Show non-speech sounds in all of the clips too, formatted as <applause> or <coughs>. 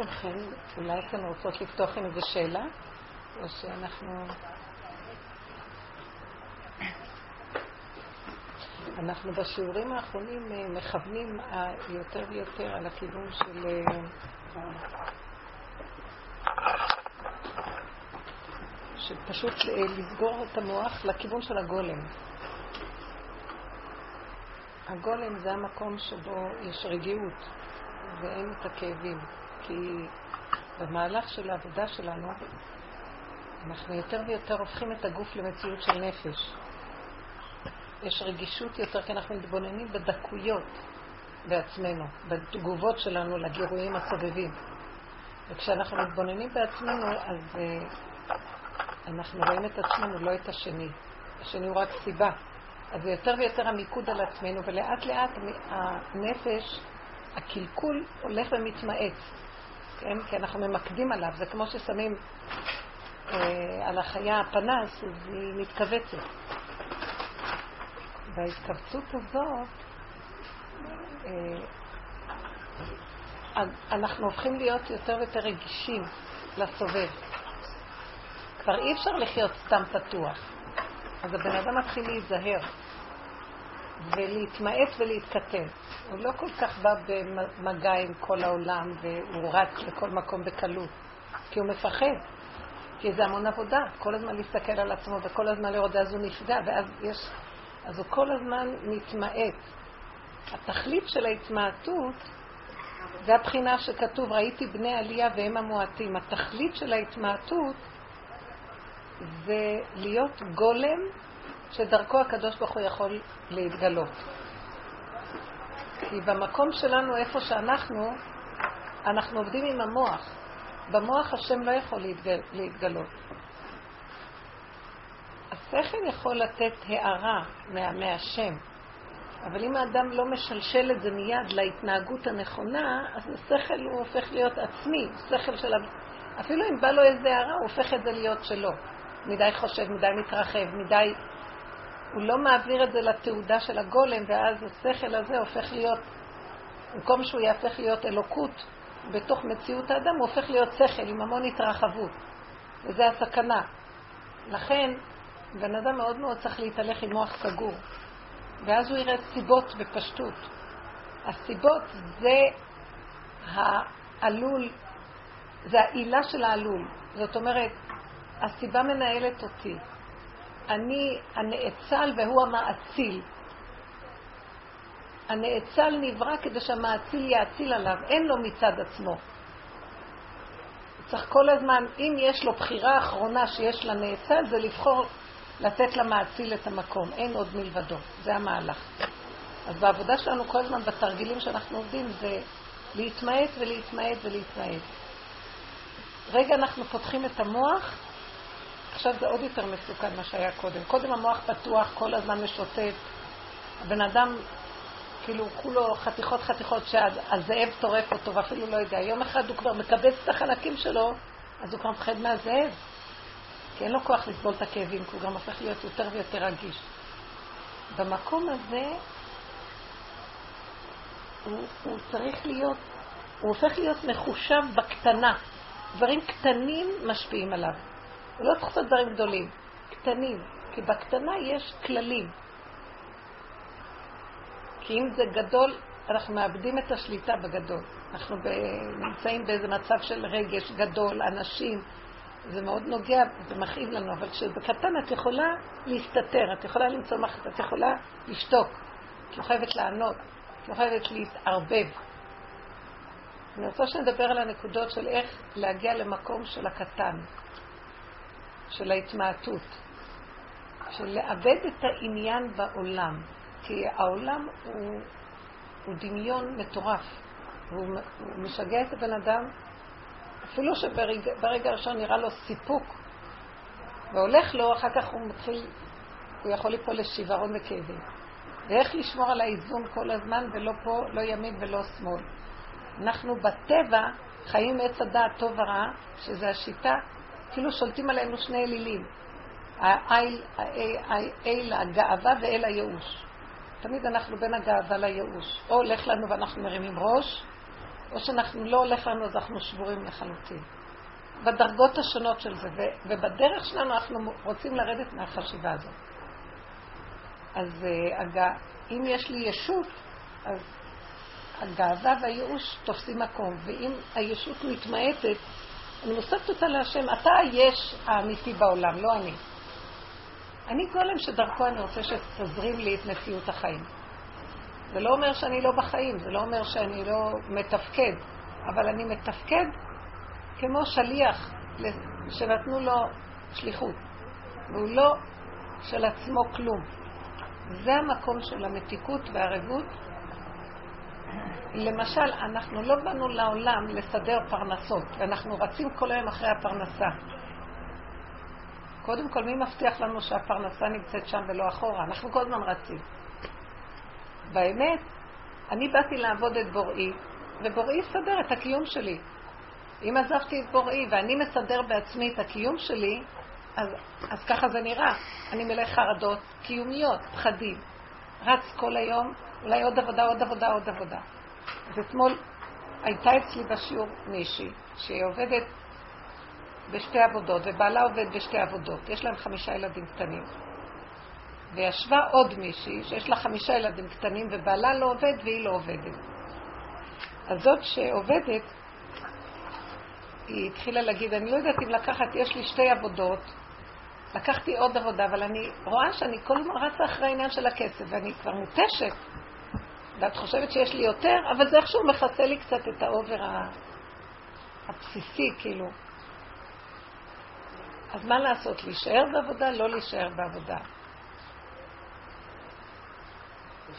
מכם, אולי אתן רוצות לפתוח עם איזו שאלה? או שאנחנו... אנחנו בשיעורים האחרונים אה, מכוונים אה, יותר ויותר על הכיוון של... אה, של פשוט לסגור את המוח לכיוון של הגולם. הגולם זה המקום שבו יש רגיעות ואין את הכאבים. כי במהלך של העבודה שלנו אנחנו יותר ויותר הופכים את הגוף למציאות של נפש. יש רגישות יותר, כי אנחנו מתבוננים בדקויות בעצמנו, בתגובות שלנו לגירויים הסובבים. וכשאנחנו מתבוננים בעצמנו, אז uh, אנחנו רואים את עצמנו, לא את השני. השני הוא רק סיבה. אז זה יותר ויותר המיקוד על עצמנו, ולאט לאט הנפש, הקלקול הולך ומתמעץ. כן? כי אנחנו ממקדים עליו. זה כמו ששמים אה, על החיה פנס, אז היא מתכווצת. וההתכווצות הזאת, אה, אנחנו הופכים להיות יותר ויותר רגישים לסובב. כבר אי אפשר לחיות סתם פתוח. אז הבן אדם מתחיל להיזהר ולהתמעט ולהתקטן. הוא לא כל כך בא במגע עם כל העולם והוא רץ לכל מקום בקלות, כי הוא מפחד. כי זה המון עבודה, כל הזמן להסתכל על עצמו וכל הזמן לראות, אז הוא נפגע, ואז יש... אז הוא כל הזמן מתמעט. התכלית של ההתמעטות זה הבחינה שכתוב, ראיתי בני עלייה והם המועטים. התכלית של ההתמעטות זה להיות גולם שדרכו הקדוש ברוך הוא יכול להתגלות. כי במקום שלנו, איפה שאנחנו, אנחנו עובדים עם המוח. במוח השם לא יכול להתגל, להתגלות. השכל יכול לתת הערה מה, מהשם, אבל אם האדם לא משלשל את זה מיד להתנהגות הנכונה, אז השכל הוא הופך להיות עצמי, שכל של... אפילו אם בא לו איזה הערה, הוא הופך את זה להיות שלו. מדי חושב, מדי מתרחב, מדי הוא לא מעביר את זה לתעודה של הגולם, ואז השכל הזה הופך להיות, במקום שהוא יהפך להיות אלוקות בתוך מציאות האדם, הוא הופך להיות שכל עם המון התרחבות, וזה הסכנה. לכן, בן אדם מאוד מאוד צריך להתהלך עם מוח סגור, ואז הוא יראה סיבות בפשטות. הסיבות זה העלול, זה העילה של העלול. זאת אומרת, הסיבה מנהלת אותי. אני הנאצל והוא המאציל. הנאצל נברא כדי שהמאציל יאציל עליו, אין לו מצד עצמו. צריך כל הזמן, אם יש לו בחירה אחרונה שיש לנאצל, זה לבחור לתת למאציל את המקום, אין עוד מלבדו, זה המהלך. אז בעבודה שלנו כל הזמן, בתרגילים שאנחנו עובדים, זה להתמעט ולהתמעט ולהתמעט. רגע אנחנו פותחים את המוח, עכשיו זה עוד יותר מסוכן מה שהיה קודם. קודם המוח פתוח, כל הזמן משוטט. הבן אדם, כאילו, כולו חתיכות חתיכות שהזאב טורף אותו ואפילו לא יודע. יום אחד הוא כבר מקבץ את החלקים שלו, אז הוא כבר מפחד מהזאב. כי אין לו כוח לסבול את הכאבים, כי הוא גם הופך להיות יותר ויותר רגיש. במקום הזה, הוא, הוא צריך להיות, הוא הופך להיות מחושב בקטנה. דברים קטנים משפיעים עליו. לא צריך לעשות דברים גדולים, קטנים, כי בקטנה יש כללים. כי אם זה גדול, אנחנו מאבדים את השליטה בגדול. אנחנו נמצאים באיזה מצב של רגש גדול, אנשים, זה מאוד נוגע ומכאיב לנו, אבל כשבקטן את יכולה להסתתר, את יכולה למצוא מחט, את יכולה לשתוק, את לא חייבת לענות, את לא חייבת להתערבב. אני רוצה שנדבר על הנקודות של איך להגיע למקום של הקטן. של ההתמעטות, של לאבד את העניין בעולם, כי העולם הוא, הוא דמיון מטורף, והוא הוא משגע את הבן אדם, אפילו שברגע הראשון נראה לו סיפוק, והולך לו, אחר כך הוא מתחיל, הוא יכול ליפול לשיוורון וכאבים. ואיך לשמור על האיזון כל הזמן, ולא פה, לא ימין ולא שמאל. אנחנו בטבע חיים עץ הדעת טוב ורע, שזה השיטה כאילו שולטים עלינו שני אלילים. האל הגאווה ואל הייאוש. תמיד אנחנו בין הגאווה לייאוש. או הולך לנו ואנחנו מרימים ראש, או שאנחנו לא הולך לנו אז אנחנו שבורים לחלוטין. בדרגות השונות של זה, ובדרך שלנו אנחנו רוצים לרדת מהחשיבה הזאת. אז uh, אם יש לי ישות, אז הגאווה והייאוש תופסים מקום, ואם הישות מתמעטת, אני מוספת אותה להשם, אתה היש האמיתי בעולם, לא אני. אני גולם שדרכו אני רוצה שתזרים לי את מציאות החיים. זה לא אומר שאני לא בחיים, זה לא אומר שאני לא מתפקד, אבל אני מתפקד כמו שליח שנתנו לו שליחות, והוא לא של עצמו כלום. זה המקום של המתיקות והערבות. למשל, אנחנו לא באנו לעולם לסדר פרנסות, ואנחנו רצים כל היום אחרי הפרנסה. קודם כל, מי מבטיח לנו שהפרנסה נמצאת שם ולא אחורה? אנחנו כל הזמן רצים. באמת, אני באתי לעבוד את בוראי, ובוראי יסדר את הקיום שלי. אם עזבתי את בוראי ואני מסדר בעצמי את הקיום שלי, אז, אז ככה זה נראה. אני מלא חרדות קיומיות, פחדים. רץ כל היום, אולי עוד עבודה, עוד עבודה, עוד עבודה. אז אתמול הייתה אצלי בשיעור מישהי שהיא עובדת בשתי עבודות, ובעלה עובד בשתי עבודות. יש להם חמישה ילדים קטנים. וישבה עוד מישהי שיש לה חמישה ילדים קטנים, ובעלה לא עובד והיא לא עובדת. אז זאת שעובדת, היא התחילה להגיד, אני לא יודעת אם לקחת, יש לי שתי עבודות, לקחתי עוד עבודה, אבל אני רואה שאני כל הזמן רצה אחרי העניין של הכסף, ואני כבר מותשת, ואת חושבת שיש לי יותר, אבל זה איכשהו מכסה לי קצת את האובר הבסיסי, כאילו. אז מה לעשות, להישאר בעבודה? לא להישאר בעבודה.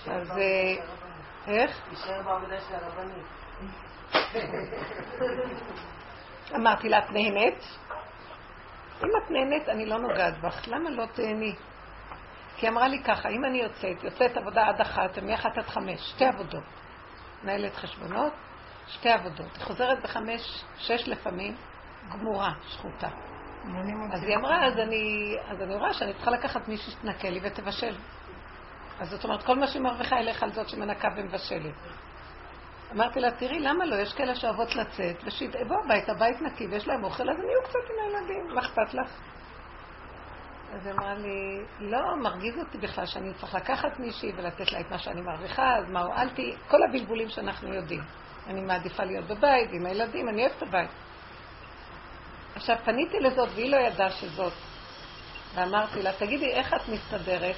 אז אה, איך? להישאר בעבודה של הרבנית. אמרתי לה, את נהנית? אם את נהנית, אני לא נוגעת בך. למה לא תהני? כי אמרה לי ככה, אם אני יוצאת, יוצאת עבודה עד אחת, ומאחת עד חמש, שתי עבודות. מנהלת חשבונות, שתי עבודות. היא חוזרת בחמש, שש לפעמים, גמורה, שחוטה. אז היא אמרה, אז אני, אז אני רואה שאני צריכה לקחת מישהו שתנקה לי ותבשל. אז זאת אומרת, כל מה שהיא מרוויחה ילך על זאת שמנקה ומבשלת. אמרתי לה, תראי, למה לא? יש כאלה שאוהבות לצאת, ושיבואו הביתה, בית נקי, ויש להם אוכל, אז הם יהיו קצת עם הילדים, מה אכפת לך? אז היא אמרה לי, לא, מרגיז אותי בכלל שאני צריך לקחת מישהי ולתת לה את מה שאני מרוויחה, אז מה הועלתי? כל הבלבולים שאנחנו יודעים. אני מעדיפה להיות בבית עם הילדים, אני אוהבת את הבית. עכשיו, פניתי לזאת והיא לא ידעה שזאת. ואמרתי לה, תגידי, איך את מסתדרת?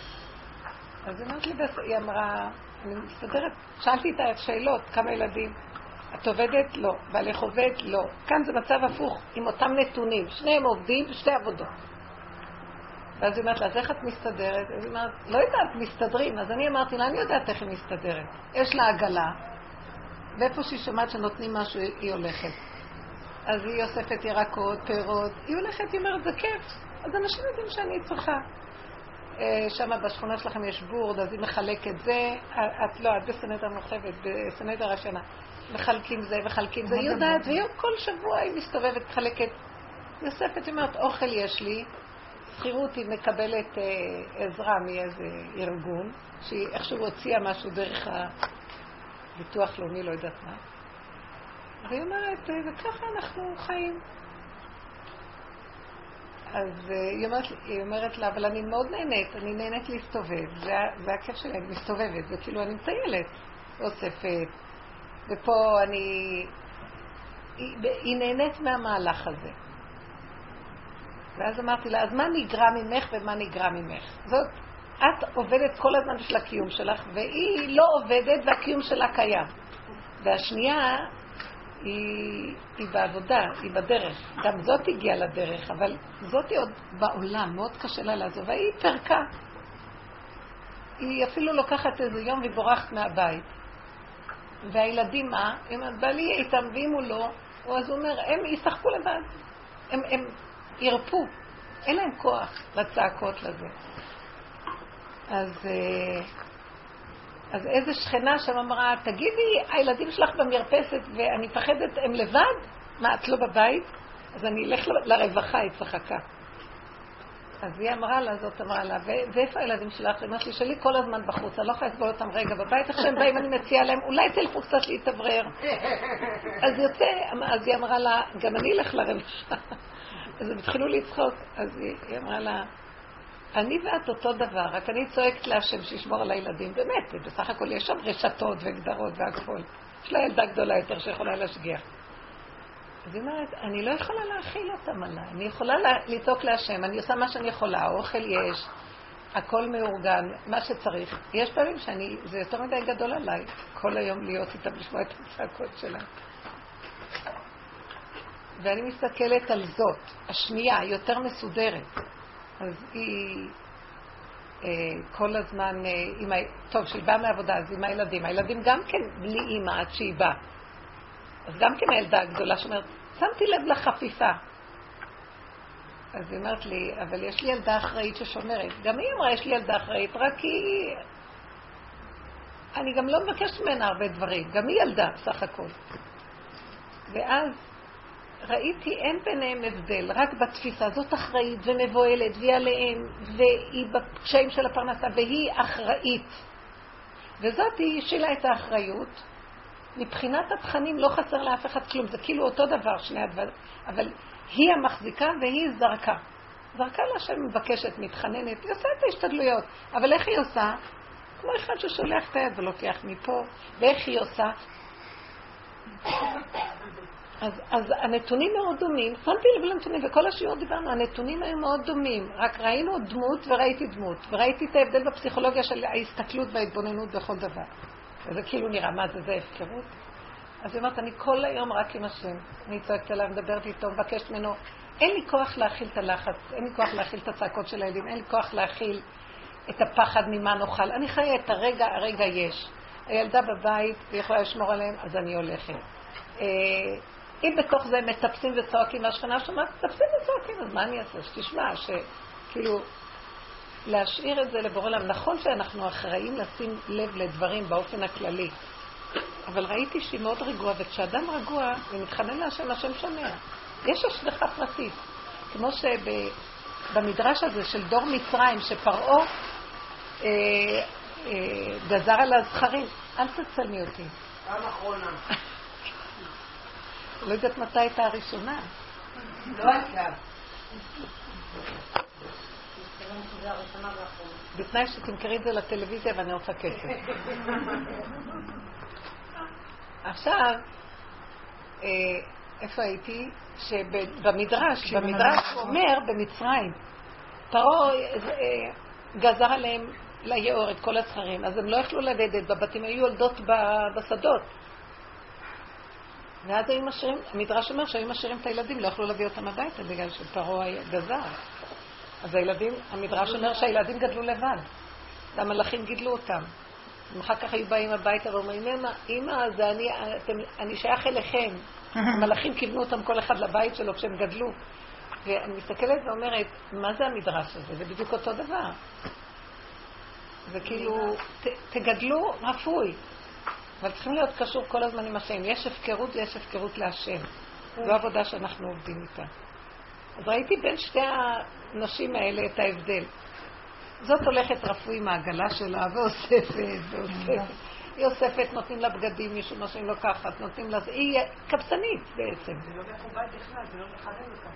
אז היא אמרת לי, היא אמרה, אני מסתדרת. שאלתי את השאלות, כמה ילדים? את עובדת? לא. בעלך עובד? לא. כאן זה מצב הפוך, עם אותם נתונים. שניהם עובדים בשתי עבודות. ואז היא אומרת לה, אז איך את מסתדרת? אז היא אומרת, לא יודעת, מסתדרים. אז אני אמרתי לה, אני יודעת איך היא מסתדרת. יש לה עגלה, ואיפה שהיא שומעת שנותנים משהו, היא הולכת. אז היא אוספת ירקות, פירות, היא הולכת, היא אומרת, זה כיף. אז אנשים יודעים שאני צריכה. אה, שם בשכונה שלכם יש בורד, אז היא מחלקת זה, את לא, את בסנדר מורחבת, בסנדר השנה. מחלקים זה, מחלקים זה, היא יודעת, והיא כל שבוע היא מסתובבת, מחלקת. נוספת, היא אומרת, אוכל יש לי, שכירות היא מקבלת אה, עזרה מאיזה ארגון, שהיא איכשהו הוציאה משהו דרך הביטוח לאומי, לא יודעת מה. והיא אומרת, אה, וככה אנחנו חיים. אז uh, היא, אומרת, היא אומרת לה, אבל אני מאוד נהנית, אני נהנית להסתובב, זה, זה הכיף שלי, אני מסתובבת, זה כאילו אני מטיילת, אוספת, ופה אני... היא, היא נהנית מהמהלך הזה. ואז אמרתי לה, אז מה נגרע ממך ומה נגרע ממך? זאת, את עובדת כל הזמן של הקיום שלך, והיא לא עובדת והקיום שלה קיים. והשנייה, היא, היא בעבודה, היא בדרך. גם זאת הגיעה לדרך, אבל זאת עוד בעולם, מאוד קשה לה לעזוב. והיא פרקה. היא אפילו לוקחת איזה יום והיא בורחת מהבית. והילדים מה? אם בעלי יהיה איתם, ואם הוא לא, אז הוא אומר, הם ישחקו לבד. הם, הם ירפו. אין להם כוח לצעקות לזה. אז... אז איזה שכנה שם אמרה, תגידי, הילדים שלך במרפסת ואני מפחדת, הם לבד? מה, את לא בבית? אז אני אלך לרווחה, היא צחקה. אז היא אמרה לה, זאת אמרה לה, ואיפה הילדים שלך? היא אמרת לי, שלי כל הזמן בחוץ, אני לא יכולה לסבול אותם רגע בבית, איך שהם באים אני מציעה להם, אולי תלכו קצת להתאוורר. אז יוצא, אז היא אמרה לה, גם אני אלך לרווחה. אז הם התחילו לצחוק, אז היא אמרה לה, אני ואת אותו דבר, רק אני צועקת להשם שישמור על הילדים. באמת, בסך הכל יש שם רשתות וגדרות והכול. יש לה ילדה גדולה יותר שיכולה להשגיח. אז היא אומרת, אני לא יכולה להכיל אותם עליי, אני יכולה לצעוק להשם, אני עושה מה שאני יכולה, אוכל יש, הכל מאורגן, מה שצריך. יש פעמים שאני, זה יותר מדי גדול עליי, כל היום להיות איתם, לשמוע את הצעקות שלהם. ואני מסתכלת על זאת, השנייה, יותר מסודרת. אז היא אה, כל הזמן, אה, ה... טוב, כשהיא באה מעבודה, אז עם הילדים. הילדים גם כן בלי אימא עד שהיא באה. אז גם כן הילדה הגדולה שאומרת, שמתי לב לחפיפה. אז היא אומרת לי, אבל יש לי ילדה אחראית ששומרת. גם היא אמרה, יש לי ילדה אחראית, רק היא... אני גם לא מבקשת ממנה הרבה דברים, גם היא ילדה בסך הכל. ואז ראיתי, אין ביניהם הבדל, רק בתפיסה. זאת אחראית ומבוהלת, והיא עליהם, והיא בקשיים של הפרנסה, והיא אחראית. וזאת היא השילה את האחריות. מבחינת התכנים לא חסר לאף אחד כלום, זה כאילו אותו דבר, שני הדברים. אבל היא המחזיקה והיא זרקה. זרקה לה שם מבקשת, מתחננת, היא עושה את ההשתדלויות. אבל איך היא עושה? כמו אחד ששולח את היד ולוקח מפה. ואיך היא עושה? אז, אז הנתונים מאוד דומים, שמתי לב לנתונים, וכל השיעור דיברנו, הנתונים היו מאוד דומים, רק ראינו דמות וראיתי דמות, וראיתי את ההבדל בפסיכולוגיה של ההסתכלות וההתבוננות בכל דבר. וזה כאילו נראה, מה זה, זה הפקרות? אז היא אומרת, אני כל היום רק עם השם. אני צועקת עליו, מדברת איתו, מבקשת ממנו. אין לי כוח להכיל את הלחץ, אין לי כוח להכיל את הצעקות של הילדים, אין לי כוח להכיל את הפחד ממה נאכל. אני חיה את הרגע, הרגע יש. הילדה בבית, היא יכולה לשמור עליהם, אז אני הולכת. אם בתוך זה מטפסים וצועקים, והשכנה שומעת, מטפסים וצועקים, אז מה אני אעשה? שתשמע, שכאילו, להשאיר את זה לבורא עולם. נכון שאנחנו אחראים לשים לב לדברים באופן הכללי, אבל ראיתי שהיא מאוד רגועה, וכשאדם רגוע ומתחנן להשם, השם שומע. יש השגחה פרטית. כמו שבמדרש הזה של דור מצרים, שפרעה אה, אה, גזר על הזכרים, אל תצלמי אותי. פעם אחרונה. לא יודעת מתי הייתה הראשונה. לא הייתה. בתנאי שתמכרי את זה לטלוויזיה ואני רוצה כסף. עכשיו, אה, איפה הייתי? שבמדרש, במדרש הוא אומר, במצרים, פרעה אה, גזר עליהם ליאור את כל הזכרים, אז הם לא יכלו ללדת בבתים, היו יולדות בשדות. ואז היו משאירים, המדרש אומר שהיו משאירים את הילדים, לא יכלו להביא אותם הביתה בגלל שפרעה גזר. אז הילדים, המדרש אומר שהילדים גדלו לבד. והמלאכים גידלו אותם. אחר כך היו באים הביתה ואומרים, אמא, אמא, זה אני, אתם, אני שייך אליכם. <laughs> המלאכים כיוונו אותם כל אחד לבית שלו כשהם גדלו. ואני מסתכלת ואומרת, מה זה המדרש הזה? זה בדיוק אותו דבר. זה כאילו, ת, תגדלו רפוי. אבל צריכים להיות קשור כל הזמן עם השם. יש הפקרות ויש הפקרות להשם. זו עבודה שאנחנו עובדים איתה. אז ראיתי בין שתי הנשים האלה את ההבדל. זאת הולכת רפואי עם העגלה שלה ואוספת ואוספת. היא אוספת, נותנים לה בגדים, מישהו נושאים לוקחת, נותנים לה... היא קבצנית בעצם. זה לא מכובד בכלל, זה לא מכבד אותה.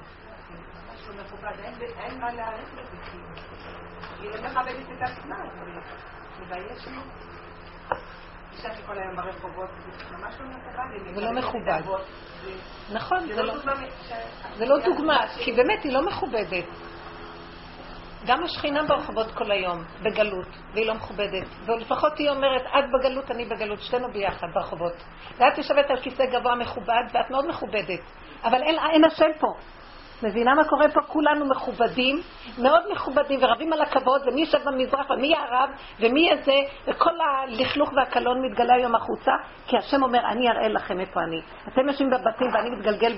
ממש לא מכובד, אין מה להעריך בזה, היא לא מכבדת את עצמה, זה היום ברחובות, זה ממש לא מכובד. זה לא מכובד. נכון, זה לא דוגמה, כי באמת היא לא מכובדת. גם השכינה ברחובות כל היום, בגלות, והיא לא מכובדת. ולפחות היא אומרת, את בגלות, אני בגלות, שתינו ביחד ברחובות. ואת יושבת על כיסא גבוה מכובד, ואת מאוד מכובדת. אבל אין, אין השם פה. מבינה מה קורה פה? כולנו מכובדים, מאוד מכובדים, ורבים על הכבוד, ומי יושב במזרח, ומי הרב, ומי איזה, וכל הלכלוך והקלון מתגלה היום החוצה, כי השם אומר, אני אראה לכם איפה אני. אתם יושבים בבתים ואני מתגלגל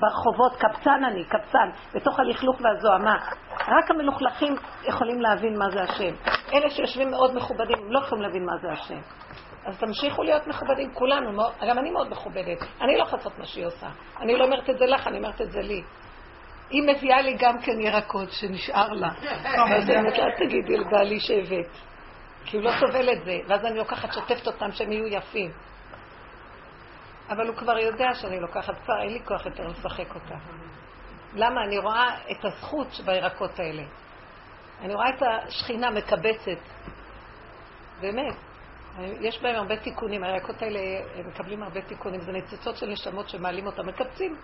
ברחובות, קבצן אני, קבצן, בתוך הלכלוך והזוהמה. רק המלוכלכים יכולים להבין מה זה השם. אלה שיושבים מאוד מכובדים, הם לא יכולים להבין מה זה השם. אז תמשיכו להיות מכובדים, כולנו, גם אני מאוד מכובדת. אני לא יכולה לעשות מה שהיא עושה. אני לא אומרת את זה לך, אני אומרת את זה לי. היא מביאה לי גם כן ירקות שנשאר לה. אז אני אומרת לה, תגידי לבעלי שהבאת. כי הוא לא סובל את זה, ואז אני לוקחת, שוטפת אותם שהם יהיו יפים. אבל הוא כבר יודע שאני לוקחת כבר, אין לי כוח יותר לשחק אותה. למה? אני רואה את הזכות בירקות האלה. אני רואה את השכינה מקבצת. באמת. יש בהם הרבה תיקונים, הירקות האלה מקבלים הרבה תיקונים, זה ניצוצות של נשמות שמעלים אותם, מקבצים,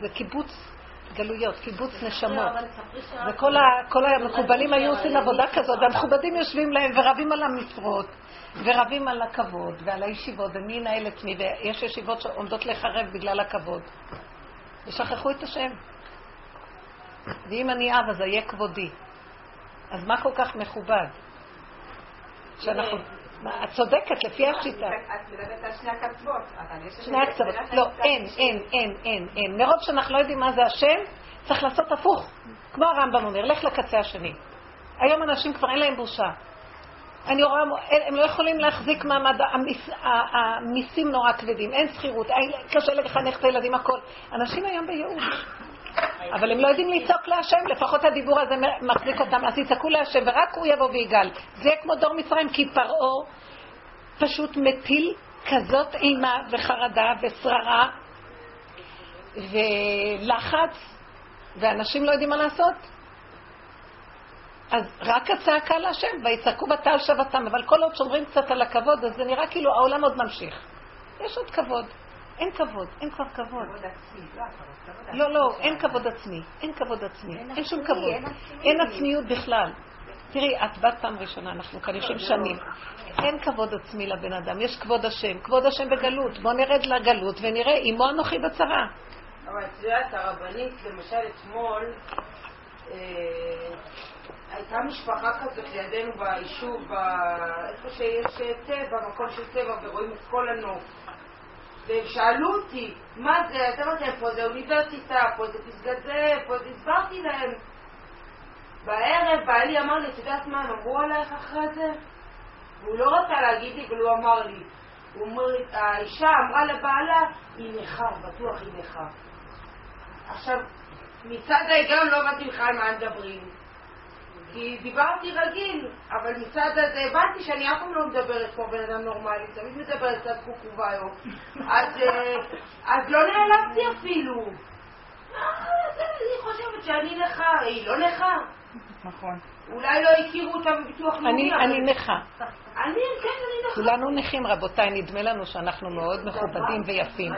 זה קיבוץ גלויות, קיבוץ נשמות. וכל המקובלים היו עושים עבודה כזאת, והמכובדים יושבים להם ורבים על המשרות, ורבים על הכבוד ועל הישיבות, ומי ינהל את מי, ויש ישיבות שעומדות לחרב בגלל הכבוד. ושכחו את השם. ואם אני אב, אז אהיה כבודי. אז מה כל כך מכובד? שאנחנו... את צודקת, לפי השיטה. את מדברת על שני הקצוות. שני הקצוות. לא, אין, אין, אין, אין, אין. מרוב שאנחנו לא יודעים מה זה השם, צריך לעשות הפוך. כמו הרמב"ם אומר, לך לקצה השני. היום אנשים כבר אין להם בושה. אני רואה, הם לא יכולים להחזיק מעמד, המיסים נורא כבדים, אין שכירות, קשה לחנך את הילדים, הכל. אנשים היום בייאוש. אבל הם לא יודעים לצעוק להשם, לפחות הדיבור הזה מחזיק אותם, אז יצעקו להשם, ורק הוא יבוא ויגאל. זה יהיה כמו דור מצרים, כי פרעה פשוט מטיל כזאת אימה וחרדה ושררה ולחץ, ואנשים לא יודעים מה לעשות. אז רק הצעקה להשם, ויצעקו בתל שבתם, אבל כל עוד שומרים קצת על הכבוד, אז זה נראה כאילו העולם עוד ממשיך. יש עוד כבוד. אין כבוד, אין כבר כבוד. לא, לא, אין כבוד עצמי, אין כבוד עצמי, אין שום כבוד. אין עצמיות בכלל. תראי, את בת פעם ראשונה, אנחנו כאן יושבים שנים. אין כבוד עצמי לבן אדם, יש כבוד השם. כבוד השם בגלות. בואו נרד לגלות ונראה, עמו אנוכי בצרה. אבל את יודעת, הרבנית, למשל אתמול, אה, הייתה משפחה כזאת לידינו ביישוב, איפה שיש טבע, מקום של טבע, ורואים את כל הנוף. והם שאלו אותי, מה זה, אתה אמרתי, פה זה אוניברסיטה, פה זה פסגת זה, פה זה, הסברתי להם. בערב בעלי אמר לי, את יודעת מה הם עלייך אחרי זה? והוא לא רצה להגיד לי, אבל הוא אמר לי. הוא אומר, האישה אמרה לבעלה, היא נכה, בטוח היא נכה. עכשיו, מצד ההיגיון לא הבנתי בכלל מה הם מדברים. כי דיברתי רגיל, אבל מצד הזה הבנתי שאני אף פעם לא מדברת כמו בן אדם נורמלי, תמיד מדברת קצת קוקובאיו. אז, אה, אז לא נעלבתי אפילו. אני חושבת שאני נכה, היא לא נכה. נכון. אולי לא הכירו אותה בביטוח לאומי. אני נכה. כן, אני נכה. כולנו נכים, רבותיי, נדמה לנו שאנחנו מאוד מכובדים ויפים.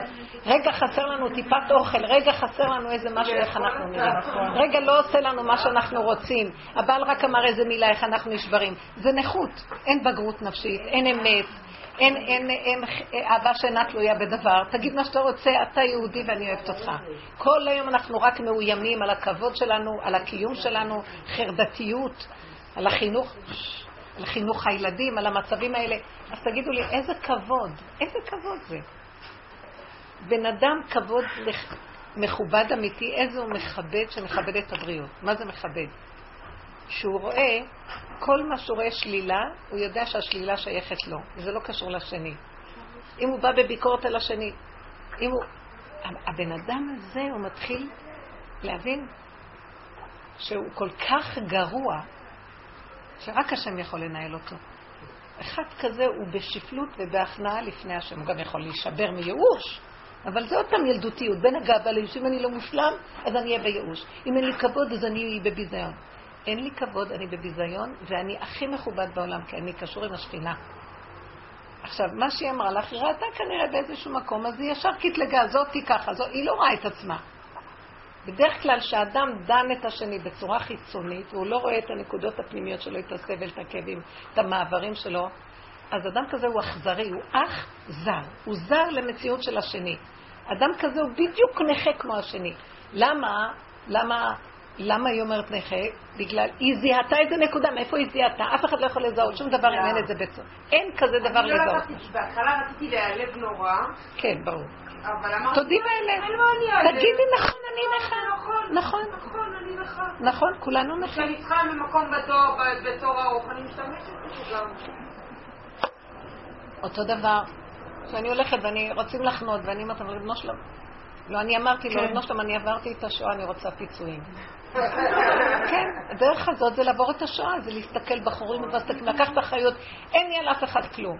רגע חסר לנו טיפת אוכל, רגע חסר לנו איזה משהו, איך אנחנו נראים. רגע לא עושה לנו מה שאנחנו רוצים. הבעל רק אמר איזה מילה, איך אנחנו נשברים. זה נכות, אין בגרות נפשית, אין אמת. אין, אין, אין אהבה שאינה תלויה בדבר. תגיד מה שאתה רוצה, אתה יהודי ואני אוהבת אותך. כל היום אנחנו רק מאוימים על הכבוד שלנו, על הקיום שלנו, חרדתיות, על החינוך, על חינוך הילדים, על המצבים האלה. אז תגידו לי, איזה כבוד, איזה כבוד זה? בן אדם כבוד מכובד אמיתי, איזה הוא מכבד שמכבד את הבריאות. מה זה מכבד? שהוא רואה, כל מה שהוא רואה שלילה, הוא יודע שהשלילה שייכת לו, וזה לא קשור לשני. אם הוא בא בביקורת על השני, אם הוא... הבן אדם הזה, הוא מתחיל להבין שהוא כל כך גרוע, שרק השם יכול לנהל אותו. אחד כזה הוא בשפלות ובהכנעה לפני השם. הוא גם יכול להישבר מייאוש, אבל זה עוד פעם ילדותיות. בין הגאווה ליוש, אם אני לא מושלם, אז אני אהיה בייאוש. אם אין לי כבוד, אז אני אהיה בביזיון. אין לי כבוד, אני בביזיון, ואני הכי מכובד בעולם, כי אני קשור עם השכינה. עכשיו, מה שהיא אמרה לך, היא ראתה כנראה באיזשהו מקום, אז היא ישר קטלגה, זאתי ככה, זו, היא לא רואה את עצמה. בדרך כלל כשאדם דן את השני בצורה חיצונית, והוא לא רואה את הנקודות הפנימיות שלו, את הסבל, את הכאבים, את המעברים שלו, אז אדם כזה הוא אכזרי, הוא אח זר, הוא זר למציאות של השני. אדם כזה הוא בדיוק נכה כמו השני. למה? למה למה היא אומרת נכה? בגלל, היא זיהתה איזה נקודה, מאיפה היא זיהתה? אף אחד לא יכול לזהות שום דבר אם אין את זה בצורה. אין כזה דבר לא לזהות. בהתחלה רציתי להיעלב נורא. כן, ברור. תודי. לא תגידי נכון, אני נכה. נכון, נכון. נכון, אני נכה. נכון, כולנו נכה. כשאני צריכה ממקום בתור ארוך, אני משתמשת בזה גם. אותו דבר. כשאני הולכת ואני רוצים לחנות, ואני אומרת, אבל ריבונו שלום, לא, אני אמרתי לו, בנו שלום, אני עברתי את השואה, אני רוצה פיצויים. <laughs> כן, הדרך הזאת זה לעבור את השואה, זה להסתכל בחורים ובסתכלים, לקחת אחריות, אין לי על אף אחד כלום.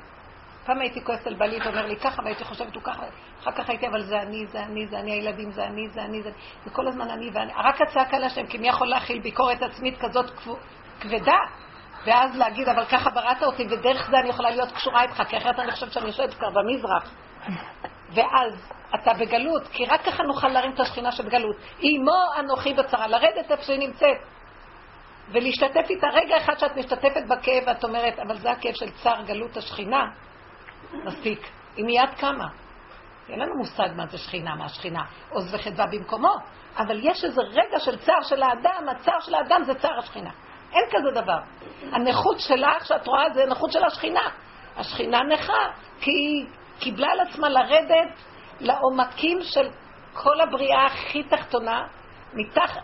פעם הייתי כועסת על בעלי ואומר לי ככה, והייתי חושבת הוא ככה, אחר כך הייתי, אבל זה אני, זה אני, זה אני, הילדים, זה אני, זה אני, זה אני, וכל הזמן אני ואני, רק הצעקה להשם, כי מי יכול להכיל ביקורת עצמית כזאת כבדה? ואז להגיד, אבל ככה בראת אותי, ודרך זה אני יכולה להיות קשורה איתך, כי אחרת אני חושבת שאני יושבת כבר במזרח. ואז אתה בגלות, כי רק ככה נוכל להרים את השכינה שבגלות. אמו אנוכי בצרה, לרדת איפה שהיא נמצאת. ולהשתתף איתה רגע אחד שאת משתתפת בכאב ואת אומרת, אבל זה הכאב של צער גלות השכינה. מספיק. היא מיד קמה. אין לנו מושג מה זה שכינה, מה שכינה. עוז וחדווה במקומו. אבל יש איזה רגע של צער של האדם, הצער של האדם זה צער השכינה. אין כזה דבר. הנכות שלך, שאת רואה, זה נכות של השכינה. השכינה נכה, כי היא קיבלה על עצמה לרדת לעומקים של כל הבריאה הכי תחתונה, מתח...